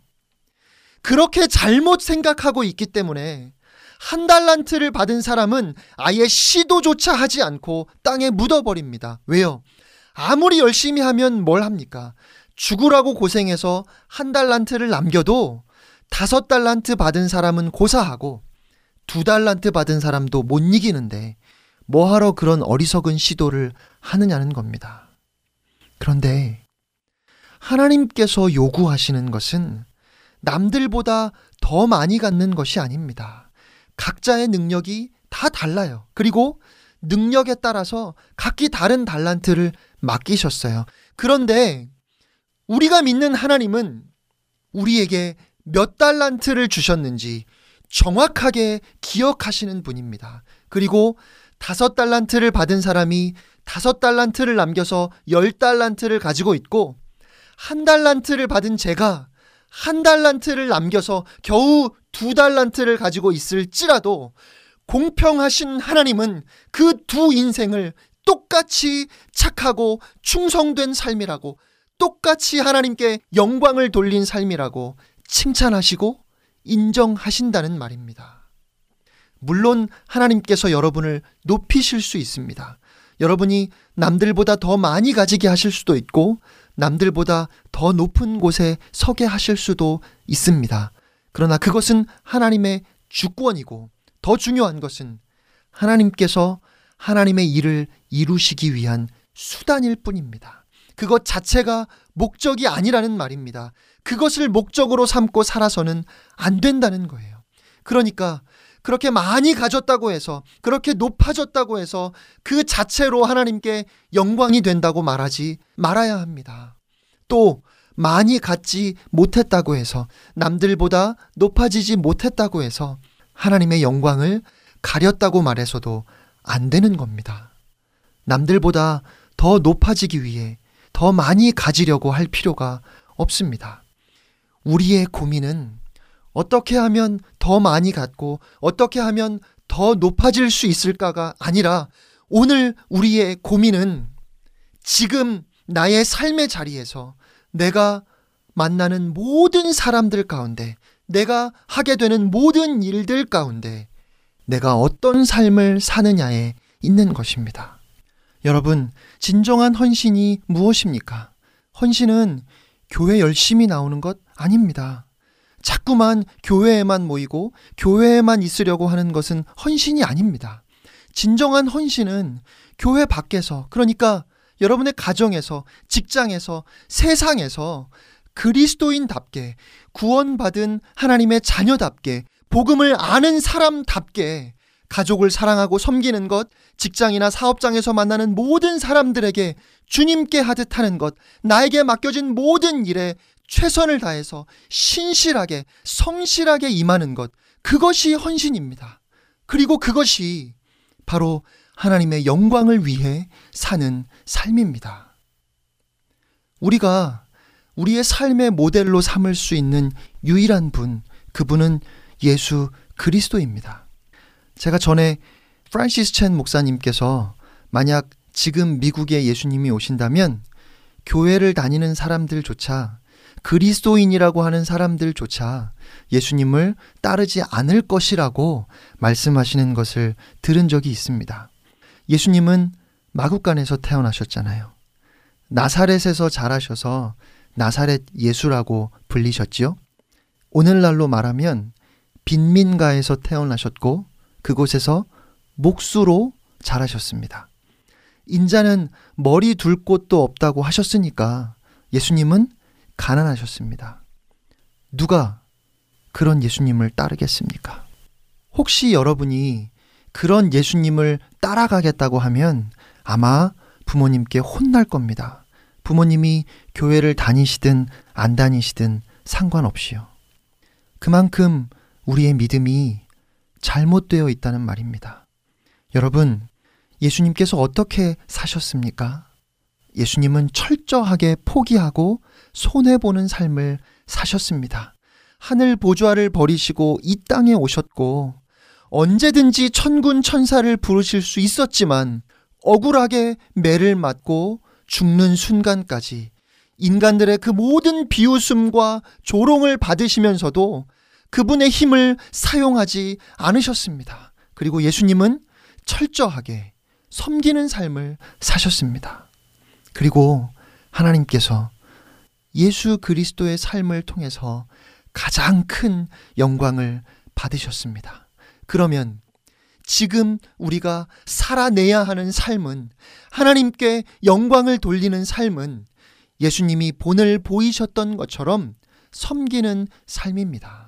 그렇게 잘못 생각하고 있기 때문에 한 달란트를 받은 사람은 아예 시도조차 하지 않고 땅에 묻어버립니다. 왜요? 아무리 열심히 하면 뭘 합니까? 죽으라고 고생해서 한 달란트를 남겨도 다섯 달란트 받은 사람은 고사하고 두 달란트 받은 사람도 못 이기는데 뭐하러 그런 어리석은 시도를 하느냐는 겁니다. 그런데 하나님께서 요구하시는 것은 남들보다 더 많이 갖는 것이 아닙니다. 각자의 능력이 다 달라요. 그리고 능력에 따라서 각기 다른 달란트를 맡기셨어요. 그런데 우리가 믿는 하나님은 우리에게 몇 달란트를 주셨는지 정확하게 기억하시는 분입니다. 그리고 다섯 달란트를 받은 사람이 다섯 달란트를 남겨서 열 달란트를 가지고 있고 한 달란트를 받은 제가 한 달란트를 남겨서 겨우 두 달란트를 가지고 있을지라도 공평하신 하나님은 그 두 인생을 똑같이 착하고 충성된 삶이라고 똑같이 하나님께 영광을 돌린 삶이라고 칭찬하시고 인정하신다는 말입니다. 물론 하나님께서 여러분을 높이실 수 있습니다. 여러분이 남들보다 더 많이 가지게 하실 수도 있고 남들보다 더 높은 곳에 서게 하실 수도 있습니다. 그러나 그것은 하나님의 주권이고 더 중요한 것은 하나님께서 하나님의 일을 이루시기 위한 수단일 뿐입니다. 그것 자체가 목적이 아니라는 말입니다. 그것을 목적으로 삼고 살아서는 안 된다는 거예요. 그러니까 그렇게 많이 가졌다고 해서 그렇게 높아졌다고 해서 그 자체로 하나님께 영광이 된다고 말하지 말아야 합니다. 또 많이 갖지 못했다고 해서 남들보다 높아지지 못했다고 해서 하나님의 영광을 가렸다고 말해서도 안 되는 겁니다. 남들보다 더 높아지기 위해 더 많이 가지려고 할 필요가 없습니다. 우리의 고민은 어떻게 하면 더 많이 갖고 어떻게 하면 더 높아질 수 있을까가 아니라 오늘 우리의 고민은 지금 나의 삶의 자리에서 내가 만나는 모든 사람들 가운데 내가 하게 되는 모든 일들 가운데 내가 어떤 삶을 사느냐에 있는 것입니다. 여러분, 진정한 헌신이 무엇입니까? 헌신은 교회 열심히 나오는 것 아닙니다. 자꾸만 교회에만 모이고 교회에만 있으려고 하는 것은 헌신이 아닙니다. 진정한 헌신은 교회 밖에서, 그러니까 여러분의 가정에서, 직장에서, 세상에서 그리스도인답게 구원받은 하나님의 자녀답게 복음을 아는 사람답게 가족을 사랑하고 섬기는 것, 직장이나 사업장에서 만나는 모든 사람들에게 주님께 하듯 하는 것, 나에게 맡겨진 모든 일에 최선을 다해서 신실하게, 성실하게 임하는 것, 그것이 헌신입니다. 그리고 그것이 바로 하나님의 영광을 위해 사는 삶입니다. 우리가 우리의 삶의 모델로 삼을 수 있는 유일한 분, 그분은 예수 그리스도입니다. 제가 전에 프란시스 첸 목사님께서 만약 지금 미국에 예수님이 오신다면 교회를 다니는 사람들조차 그리스도인이라고 하는 사람들조차 예수님을 따르지 않을 것이라고 말씀하시는 것을 들은 적이 있습니다. 예수님은 마국간에서 태어나셨잖아요. 나사렛에서 자라셔서 나사렛 예수라고 불리셨지요. 오늘날로 말하면 빈민가에서 태어나셨고 그곳에서 목수로 자라셨습니다. 인자는 머리 둘 곳도 없다고 하셨으니까 예수님은 가난하셨습니다. 누가 그런 예수님을 따르겠습니까? 혹시 여러분이 그런 예수님을 따라가겠다고 하면 아마 부모님께 혼날 겁니다. 부모님이 교회를 다니시든 안 다니시든 상관없이요. 그만큼 우리의 믿음이 잘못되어 있다는 말입니다. 여러분, 예수님께서 어떻게 사셨습니까? 예수님은 철저하게 포기하고 손해보는 삶을 사셨습니다. 하늘 보좌를 버리시고 이 땅에 오셨고 언제든지 천군 천사를 부르실 수 있었지만 억울하게 매를 맞고 죽는 순간까지 인간들의 그 모든 비웃음과 조롱을 받으시면서도 그분의 힘을 사용하지 않으셨습니다. 그리고 예수님은 철저하게 섬기는 삶을 사셨습니다. 그리고 하나님께서 예수 그리스도의 삶을 통해서 가장 큰 영광을 받으셨습니다. 그러면 지금 우리가 살아내야 하는 삶은 하나님께 영광을 돌리는 삶은 예수님이 본을 보이셨던 것처럼 섬기는 삶입니다.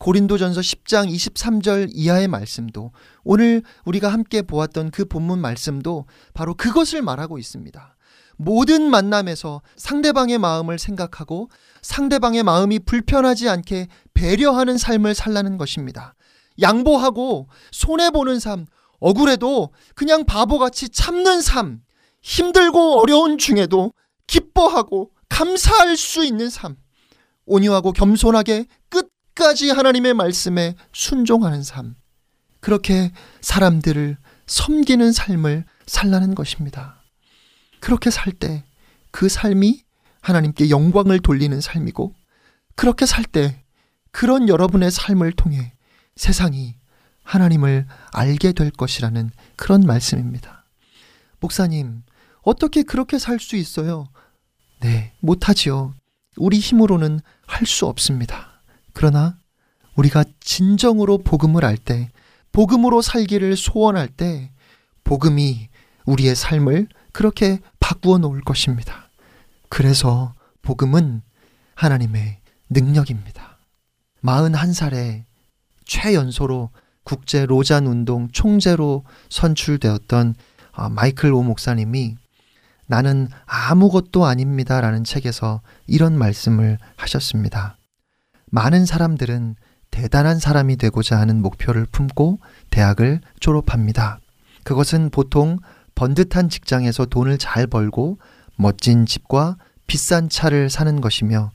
고린도전서 10장 23절 이하의 말씀도 오늘 우리가 함께 보았던 그 본문 말씀도 바로 그것을 말하고 있습니다. 모든 만남에서 상대방의 마음을 생각하고 상대방의 마음이 불편하지 않게 배려하는 삶을 살라는 것입니다. 양보하고 손해보는 삶, 억울해도 그냥 바보같이 참는 삶, 힘들고 어려운 중에도 기뻐하고 감사할 수 있는 삶, 온유하고 겸손하게 끝 까지 하나님의 말씀에 순종하는 삶, 그렇게 사람들을 섬기는 삶을 살라는 것입니다. 그렇게 살 때 그 삶이 하나님께 영광을 돌리는 삶이고, 그렇게 살 때 그런 여러분의 삶을 통해 세상이 하나님을 알게 될 것이라는 그런 말씀입니다. 목사님, 어떻게 그렇게 살 수 있어요? 네, 못하지요. 우리 힘으로는 할 수 없습니다. 그러나 우리가 진정으로 복음을 알 때, 복음으로 살기를 소원할 때, 복음이 우리의 삶을 그렇게 바꾸어 놓을 것입니다. 그래서 복음은 하나님의 능력입니다. 41살에 최연소로 국제 로잔 운동 총재로 선출되었던 아, 마이클 오 목사님이 나는 아무것도 아닙니다. 라는 책에서 이런 말씀을 하셨습니다. 많은 사람들은 대단한 사람이 되고자 하는 목표를 품고 대학을 졸업합니다. 그것은 보통 번듯한 직장에서 돈을 잘 벌고 멋진 집과 비싼 차를 사는 것이며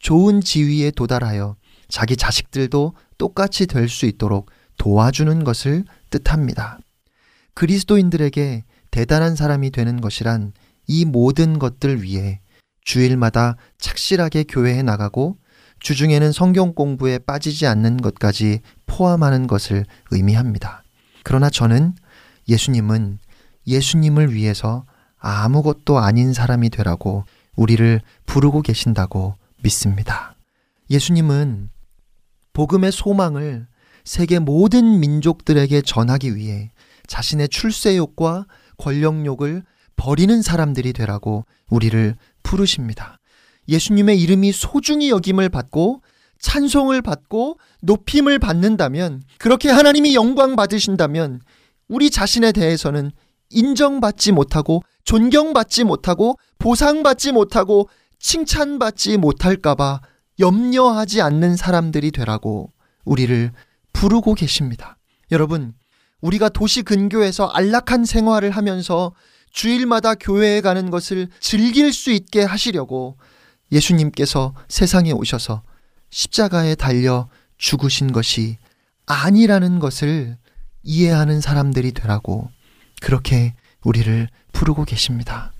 좋은 지위에 도달하여 자기 자식들도 똑같이 될 수 있도록 도와주는 것을 뜻합니다. 그리스도인들에게 대단한 사람이 되는 것이란 이 모든 것들 위해 주일마다 착실하게 교회에 나가고 주중에는 성경 공부에 빠지지 않는 것까지 포함하는 것을 의미합니다. 그러나 저는 예수님은 예수님을 위해서 아무것도 아닌 사람이 되라고 우리를 부르고 계신다고 믿습니다. 예수님은 복음의 소망을 세계 모든 민족들에게 전하기 위해 자신의 출세욕과 권력욕을 버리는 사람들이 되라고 우리를 부르십니다. 예수님의 이름이 소중히 여김을 받고 찬송을 받고 높임을 받는다면 그렇게 하나님이 영광 받으신다면 우리 자신에 대해서는 인정받지 못하고 존경받지 못하고 보상받지 못하고 칭찬받지 못할까봐 염려하지 않는 사람들이 되라고 우리를 부르고 계십니다. 여러분, 우리가 도시 근교에서 안락한 생활을 하면서 주일마다 교회에 가는 것을 즐길 수 있게 하시려고 예수님께서 세상에 오셔서 십자가에 달려 죽으신 것이 아니라는 것을 이해하는 사람들이 되라고 그렇게 우리를 부르고 계십니다.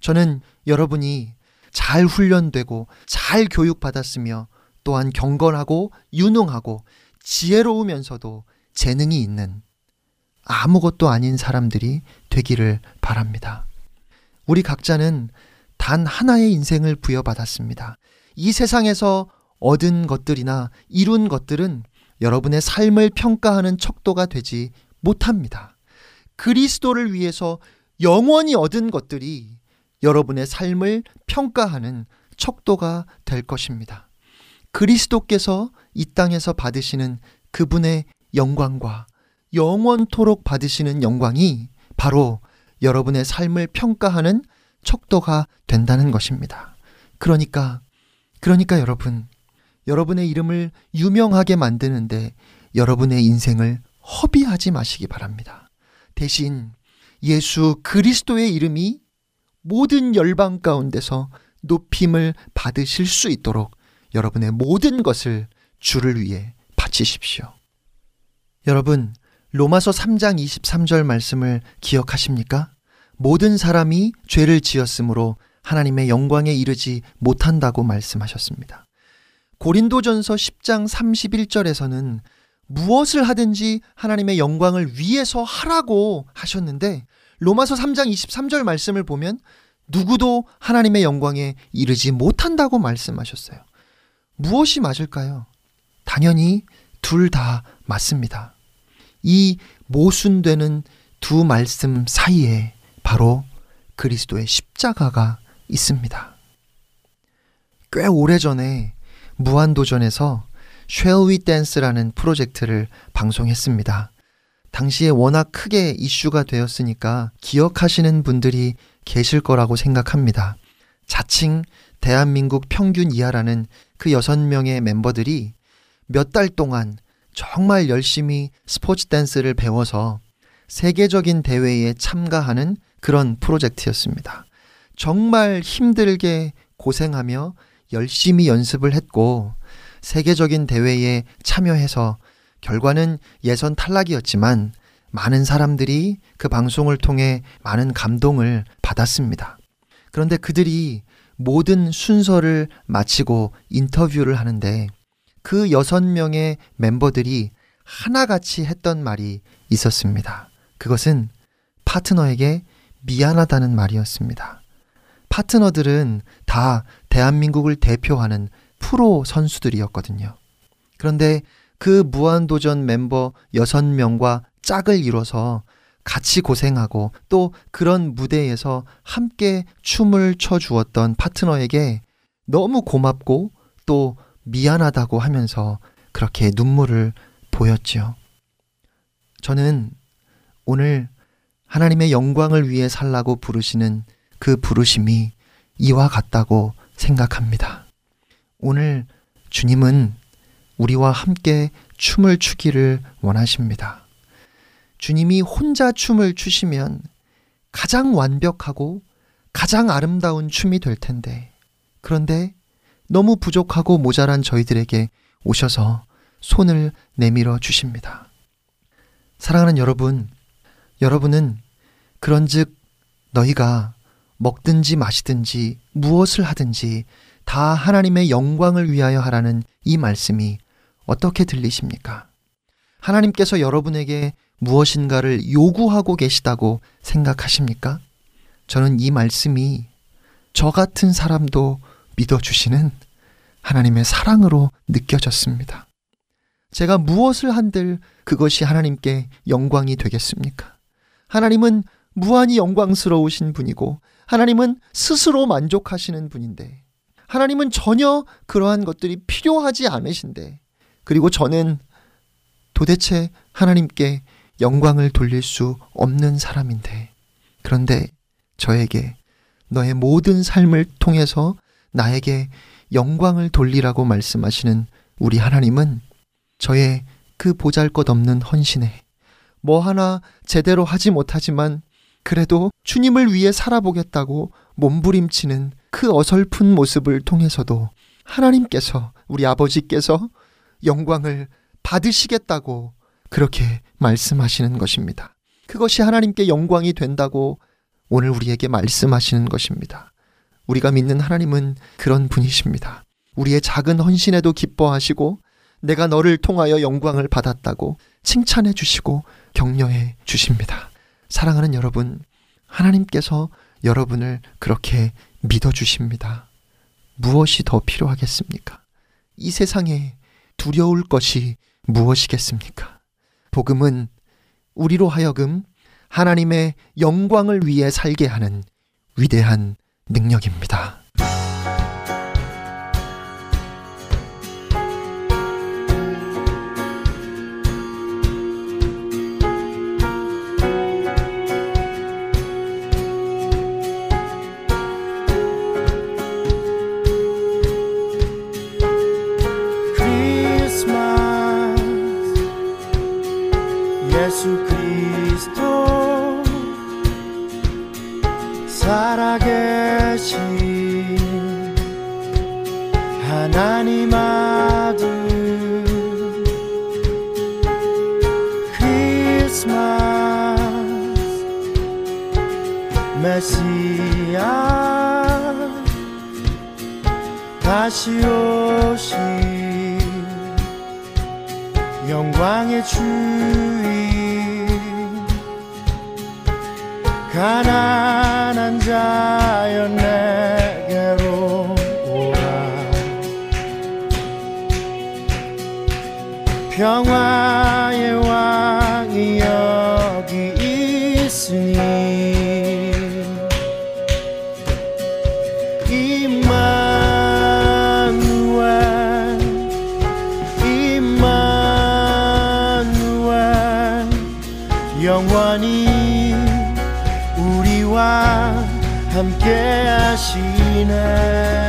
저는 여러분이 잘 훈련되고 잘 교육받았으며 또한 경건하고 유능하고 지혜로우면서도 재능이 있는 아무것도 아닌 사람들이 되기를 바랍니다. 우리 각자는 단 하나의 인생을 부여받았습니다. 이 세상에서 얻은 것들이나 이룬 것들은 여러분의 삶을 평가하는 척도가 되지 못합니다. 그리스도를 위해서 영원히 얻은 것들이 여러분의 삶을 평가하는 척도가 될 것입니다. 그리스도께서 이 땅에서 받으시는 그분의 영광과 영원토록 받으시는 영광이 바로 여러분의 삶을 평가하는 척도가 된다는 것입니다. 그러니까, 그러니까 여러분, 여러분의 이름을 유명하게 만드는데 여러분의 인생을 허비하지 마시기 바랍니다. 대신 예수 그리스도의 이름이 모든 열방 가운데서 높임을 받으실 수 있도록 여러분의 모든 것을 주를 위해 바치십시오. 여러분, 로마서 3장 23절 말씀을 기억하십니까? 모든 사람이 죄를 지었으므로 하나님의 영광에 이르지 못한다고 말씀하셨습니다. 고린도전서 10장 31절에서는 무엇을 하든지 하나님의 영광을 위해서 하라고 하셨는데 로마서 3장 23절 말씀을 보면 누구도 하나님의 영광에 이르지 못한다고 말씀하셨어요. 무엇이 맞을까요? 당연히 둘 다 맞습니다. 이 모순되는 두 말씀 사이에 바로 그리스도의 십자가가 있습니다. 꽤 오래전에 무한도전에서 We Dance라는 프로젝트를 방송했습니다. 당시에 워낙 크게 이슈가 되었으니까 기억하시는 분들이 계실 거라고 생각합니다. 자칭 대한민국 평균 이하라는 그 여섯 명의 멤버들이 몇 달 동안 정말 열심히 스포츠 댄스를 배워서 세계적인 대회에 참가하는 그런 프로젝트였습니다. 정말 힘들게 고생하며 열심히 연습을 했고 세계적인 대회에 참여해서 결과는 예선 탈락이었지만 많은 사람들이 그 방송을 통해 많은 감동을 받았습니다. 그런데 그들이 모든 순서를 마치고 인터뷰를 하는데 그 여섯 명의 멤버들이 하나같이 했던 말이 있었습니다. 그것은 파트너에게 미안하다는 말이었습니다. 파트너들은 다 대한민국을 대표하는 프로 선수들이었거든요. 그런데 그 무한도전 멤버 6명과 짝을 이뤄서 같이 고생하고 또 그런 무대에서 함께 춤을 춰 주었던 파트너에게 너무 고맙고 또 미안하다고 하면서 그렇게 눈물을 보였지요. 저는 오늘 하나님의 영광을 위해 살라고 부르시는 그 부르심이 이와 같다고 생각합니다. 오늘 주님은 우리와 함께 춤을 추기를 원하십니다. 주님이 혼자 춤을 추시면 가장 완벽하고 가장 아름다운 춤이 될 텐데, 그런데 너무 부족하고 모자란 저희들에게 오셔서 손을 내밀어 주십니다. 사랑하는 여러분, 여러분은 그런즉 너희가 먹든지 마시든지 무엇을 하든지 다 하나님의 영광을 위하여 하라는 이 말씀이 어떻게 들리십니까? 하나님께서 여러분에게 무엇인가를 요구하고 계시다고 생각하십니까? 저는 이 말씀이 저 같은 사람도 믿어주시는 하나님의 사랑으로 느껴졌습니다. 제가 무엇을 한들 그것이 하나님께 영광이 되겠습니까? 하나님은 무한히 영광스러우신 분이고 하나님은 스스로 만족하시는 분인데 하나님은 전혀 그러한 것들이 필요하지 않으신데 그리고 저는 도대체 하나님께 영광을 돌릴 수 없는 사람인데 그런데 저에게 너의 모든 삶을 통해서 나에게 영광을 돌리라고 말씀하시는 우리 하나님은 저의 그 보잘 것 없는 헌신에 뭐 하나 제대로 하지 못하지만 그래도 주님을 위해 살아보겠다고 몸부림치는 그 어설픈 모습을 통해서도 하나님께서 우리 아버지께서 영광을 받으시겠다고 그렇게 말씀하시는 것입니다. 그것이 하나님께 영광이 된다고 오늘 우리에게 말씀하시는 것입니다. 우리가 믿는 하나님은 그런 분이십니다. 우리의 작은 헌신에도 기뻐하시고 내가 너를 통하여 영광을 받았다고 칭찬해 주시고 격려해 주십니다. 사랑하는 여러분, 하나님께서 여러분을 그렇게 믿어 주십니다. 무엇이 더 필요하겠습니까? 이 세상에 두려울 것이 무엇이겠습니까? 복음은 우리로 하여금 하나님의 영광을 위해 살게 하는 위대한 능력입니다. 예수 그리스도. 살아계신 하나님 아들. 크리스마스 메시아. 다시 오신 영광의 주인. 가난한 자여 내게로 오라. 평화 함께 하시네.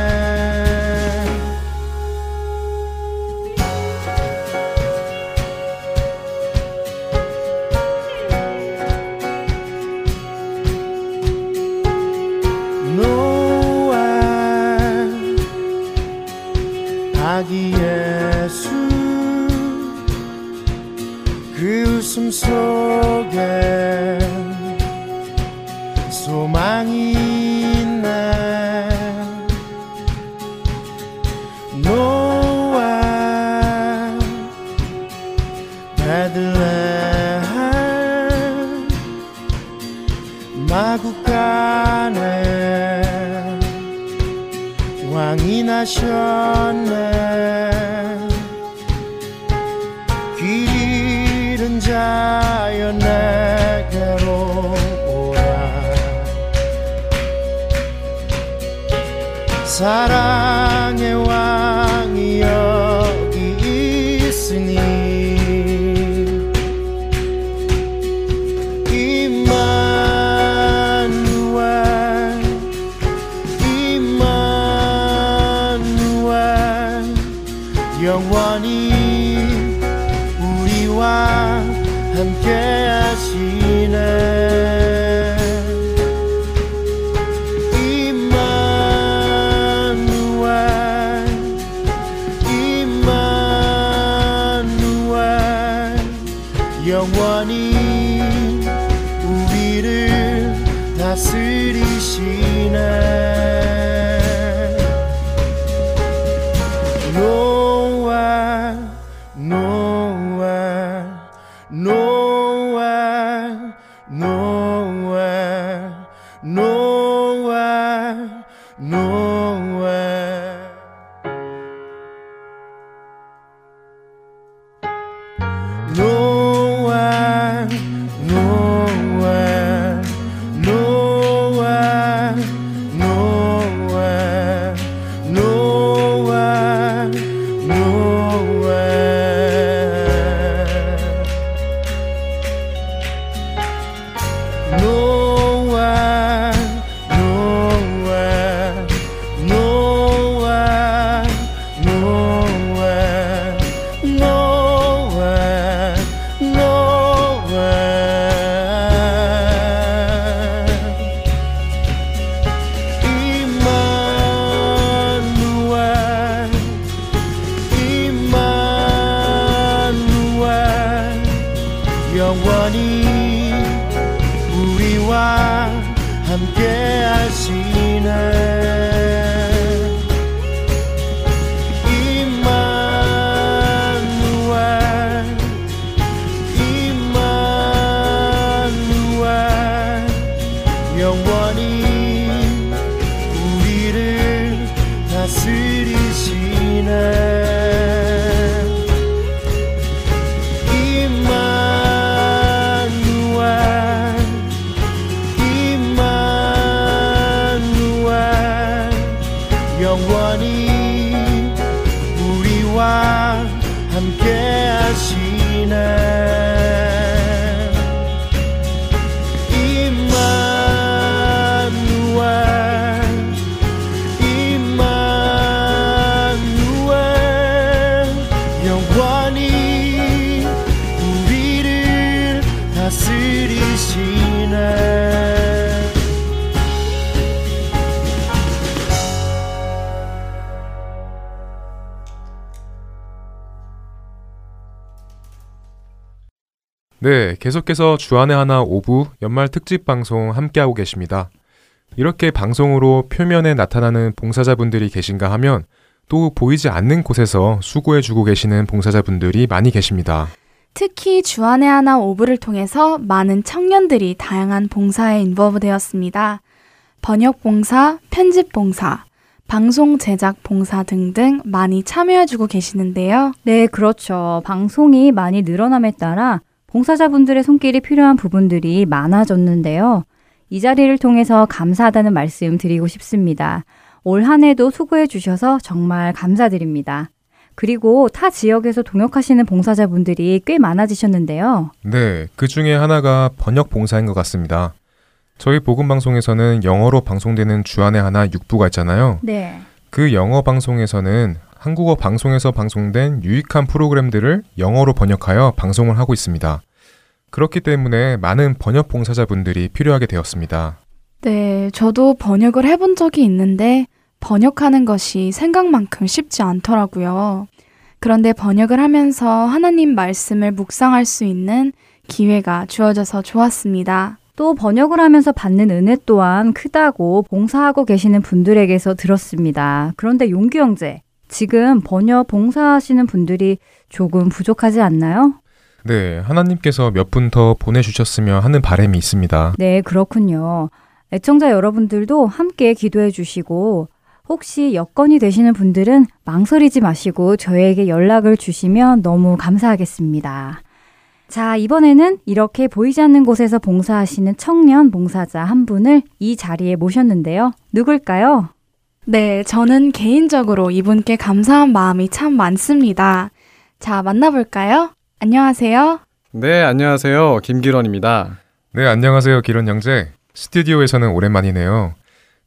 사랑의 왕이 여기 있으니 이만우엘 이만우엘 영원히 우리와 함께 하시오. 계속해서 주안의 하나 5부 연말 특집 방송 함께하고 계십니다. 이렇게 방송으로 표면에 나타나는 봉사자분들이 계신가 하면 또 보이지 않는 곳에서 수고해주고 계시는 봉사자분들이 많이 계십니다. 특히 주안의 하나 5부를 통해서 많은 청년들이 다양한 봉사에 involve 되었습니다. 번역 봉사, 편집 봉사, 방송 제작 봉사 등등 많이 참여해주고 계시는데요. 네, 그렇죠. 방송이 많이 늘어남에 따라 봉사자분들의 손길이 필요한 부분들이 많아졌는데요. 이 자리를 통해서 감사하다는 말씀 드리고 싶습니다. 올 한 해도 수고해 주셔서 정말 감사드립니다. 그리고 타 지역에서 동역하시는 봉사자분들이 꽤 많아지셨는데요. 네, 그 중에 하나가 번역 봉사인 것 같습니다. 저희 복음 방송에서는 영어로 방송되는 주안의 하나 6부가 있잖아요. 네. 그 영어 방송에서는 한국어 방송에서 방송된 유익한 프로그램들을 영어로 번역하여 방송을 하고 있습니다. 그렇기 때문에 많은 번역 봉사자분들이 필요하게 되었습니다. 네, 저도 번역을 해본 적이 있는데 번역하는 것이 생각만큼 쉽지 않더라고요. 그런데 번역을 하면서 하나님 말씀을 묵상할 수 있는 기회가 주어져서 좋았습니다. 또 번역을 하면서 받는 은혜 또한 크다고 봉사하고 계시는 분들에게서 들었습니다. 그런데 용규 형제, 지금 번역 봉사하시는 분들이 조금 부족하지 않나요? 네, 하나님께서 몇 분 더 보내주셨으면 하는 바람이 있습니다. 네, 그렇군요. 애청자 여러분들도 함께 기도해 주시고 혹시 여건이 되시는 분들은 망설이지 마시고 저에게 연락을 주시면 너무 감사하겠습니다. 자, 이번에는 이렇게 보이지 않는 곳에서 봉사하시는 청년 봉사자 한 분을 이 자리에 모셨는데요. 누굴까요? 네, 저는 개인적으로 이분께 감사한 마음이 참 많습니다. 자, 만나볼까요? 안녕하세요. 네, 안녕하세요. 김기런입니다. 네, 안녕하세요, 기론 형제. 스튜디오에서는 오랜만이네요.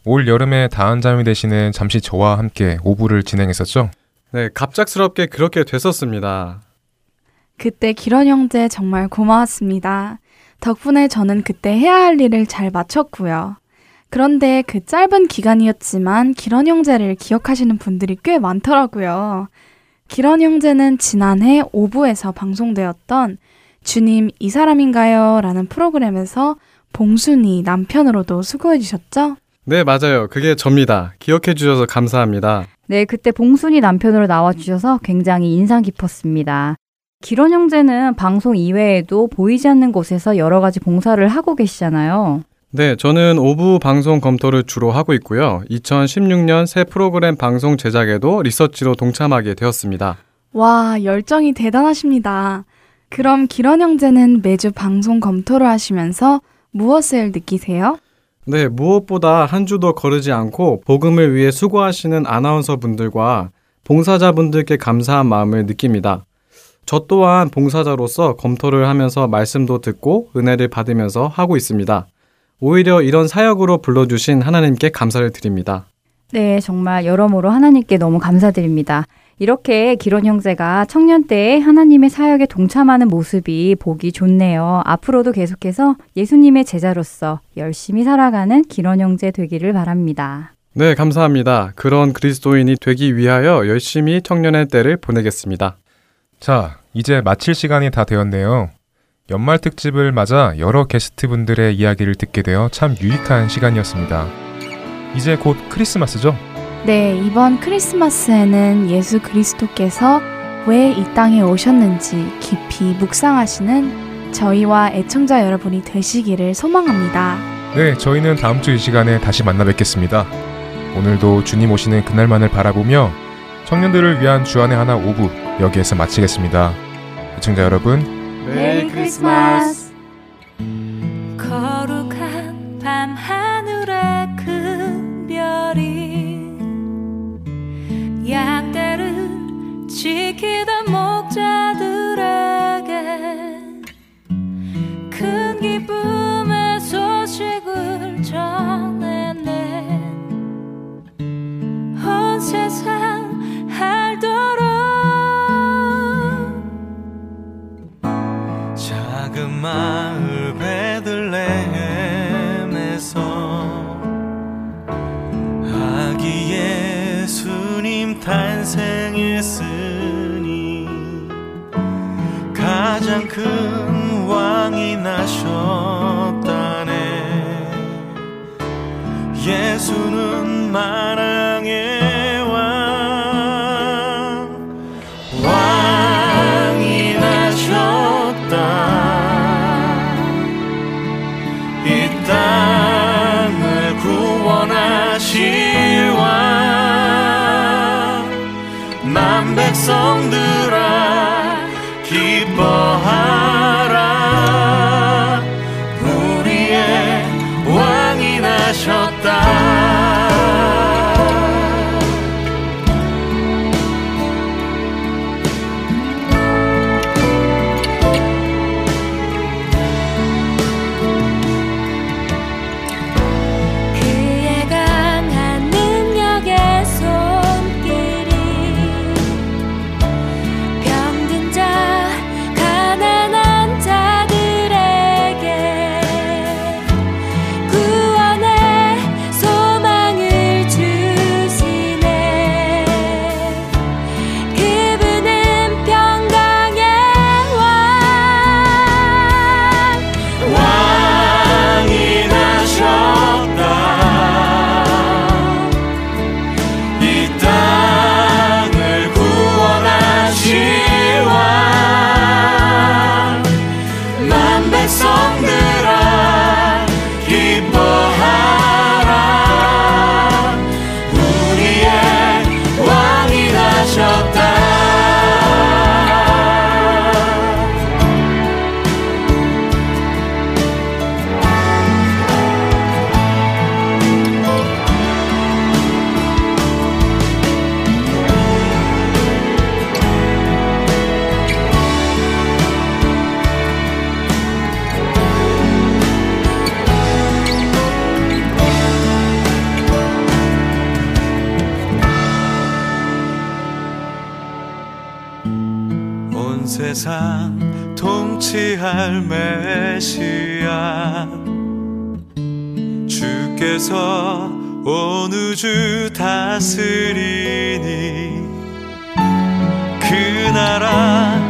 올 여름에 다한잠이 되시는 잠시 저와 함께 오부를 진행했었죠? 네, 갑작스럽게 그렇게 됐었습니다. 그때 기런 형제 정말 고마웠습니다. 덕분에 저는 그때 해야 할 일을 잘 마쳤고요. 그런데 그 짧은 기간이었지만 기런 형제를 기억하시는 분들이 꽤 많더라고요. 기런 형제는 지난해 5부에서 방송되었던 주님 이 사람인가요? 라는 프로그램에서 봉순이 남편으로도 수고해 주셨죠? 네, 맞아요. 그게 접니다. 기억해 주셔서 감사합니다. 네, 그때 봉순이 남편으로 나와 주셔서 굉장히 인상 깊었습니다. 기론 형제는 방송 이외에도 보이지 않는 곳에서 여러 가지 봉사를 하고 계시잖아요. 네, 저는 오부 방송 검토를 주로 하고 있고요. 2016년 새 프로그램 방송 제작에도 리서치로 동참하게 되었습니다. 와, 열정이 대단하십니다. 그럼 기런 형제는 매주 방송 검토를 하시면서 무엇을 느끼세요? 네, 무엇보다 한 주도 거르지 않고 복음을 위해 수고하시는 아나운서 분들과 봉사자 분들께 감사한 마음을 느낍니다. 저 또한 봉사자로서 검토를 하면서 말씀도 듣고 은혜를 받으면서 하고 있습니다. 오히려 이런 사역으로 불러주신 하나님께 감사를 드립니다. 네, 정말 여러모로 하나님께 너무 감사드립니다. 이렇게 기론 형제가 청년 때에 하나님의 사역에 동참하는 모습이 보기 좋네요. 앞으로도 계속해서 예수님의 제자로서 열심히 살아가는 기론 형제 되기를 바랍니다. 네, 감사합니다. 그런 그리스도인이 되기 위하여 열심히 청년의 때를 보내겠습니다. 자, 이제 마칠 시간이 다 되었네요. 연말 특집을 맞아 여러 게스트분들의 이야기를 듣게 되어 참 유익한 시간이었습니다. 이제 곧 크리스마스죠? 네, 이번 크리스마스에는 예수 그리스도께서 왜 이 땅에 오셨는지 깊이 묵상하시는 저희와 애청자 여러분이 되시기를 소망합니다. 네, 저희는 다음 주 이 시간에 다시 만나 뵙겠습니다. 오늘도 주님 오시는 그날만을 바라보며 청년들을 위한 주안의 하나 오부 여기에서 마치겠습니다. 애청자 여러분, 메리 크리스마스! 거룩한 밤 하늘의 큰 별이 양떼를 지키던 목자들에게 큰 기쁨의 소식을 전해내 온 세상 알도록 작은 마을 베들레헴에서 아기 예수님 탄생했으니 가장 큰 왕이 나셨다네. 예수는 마랑의 백성들아. 어느 주 다스리니 그 나라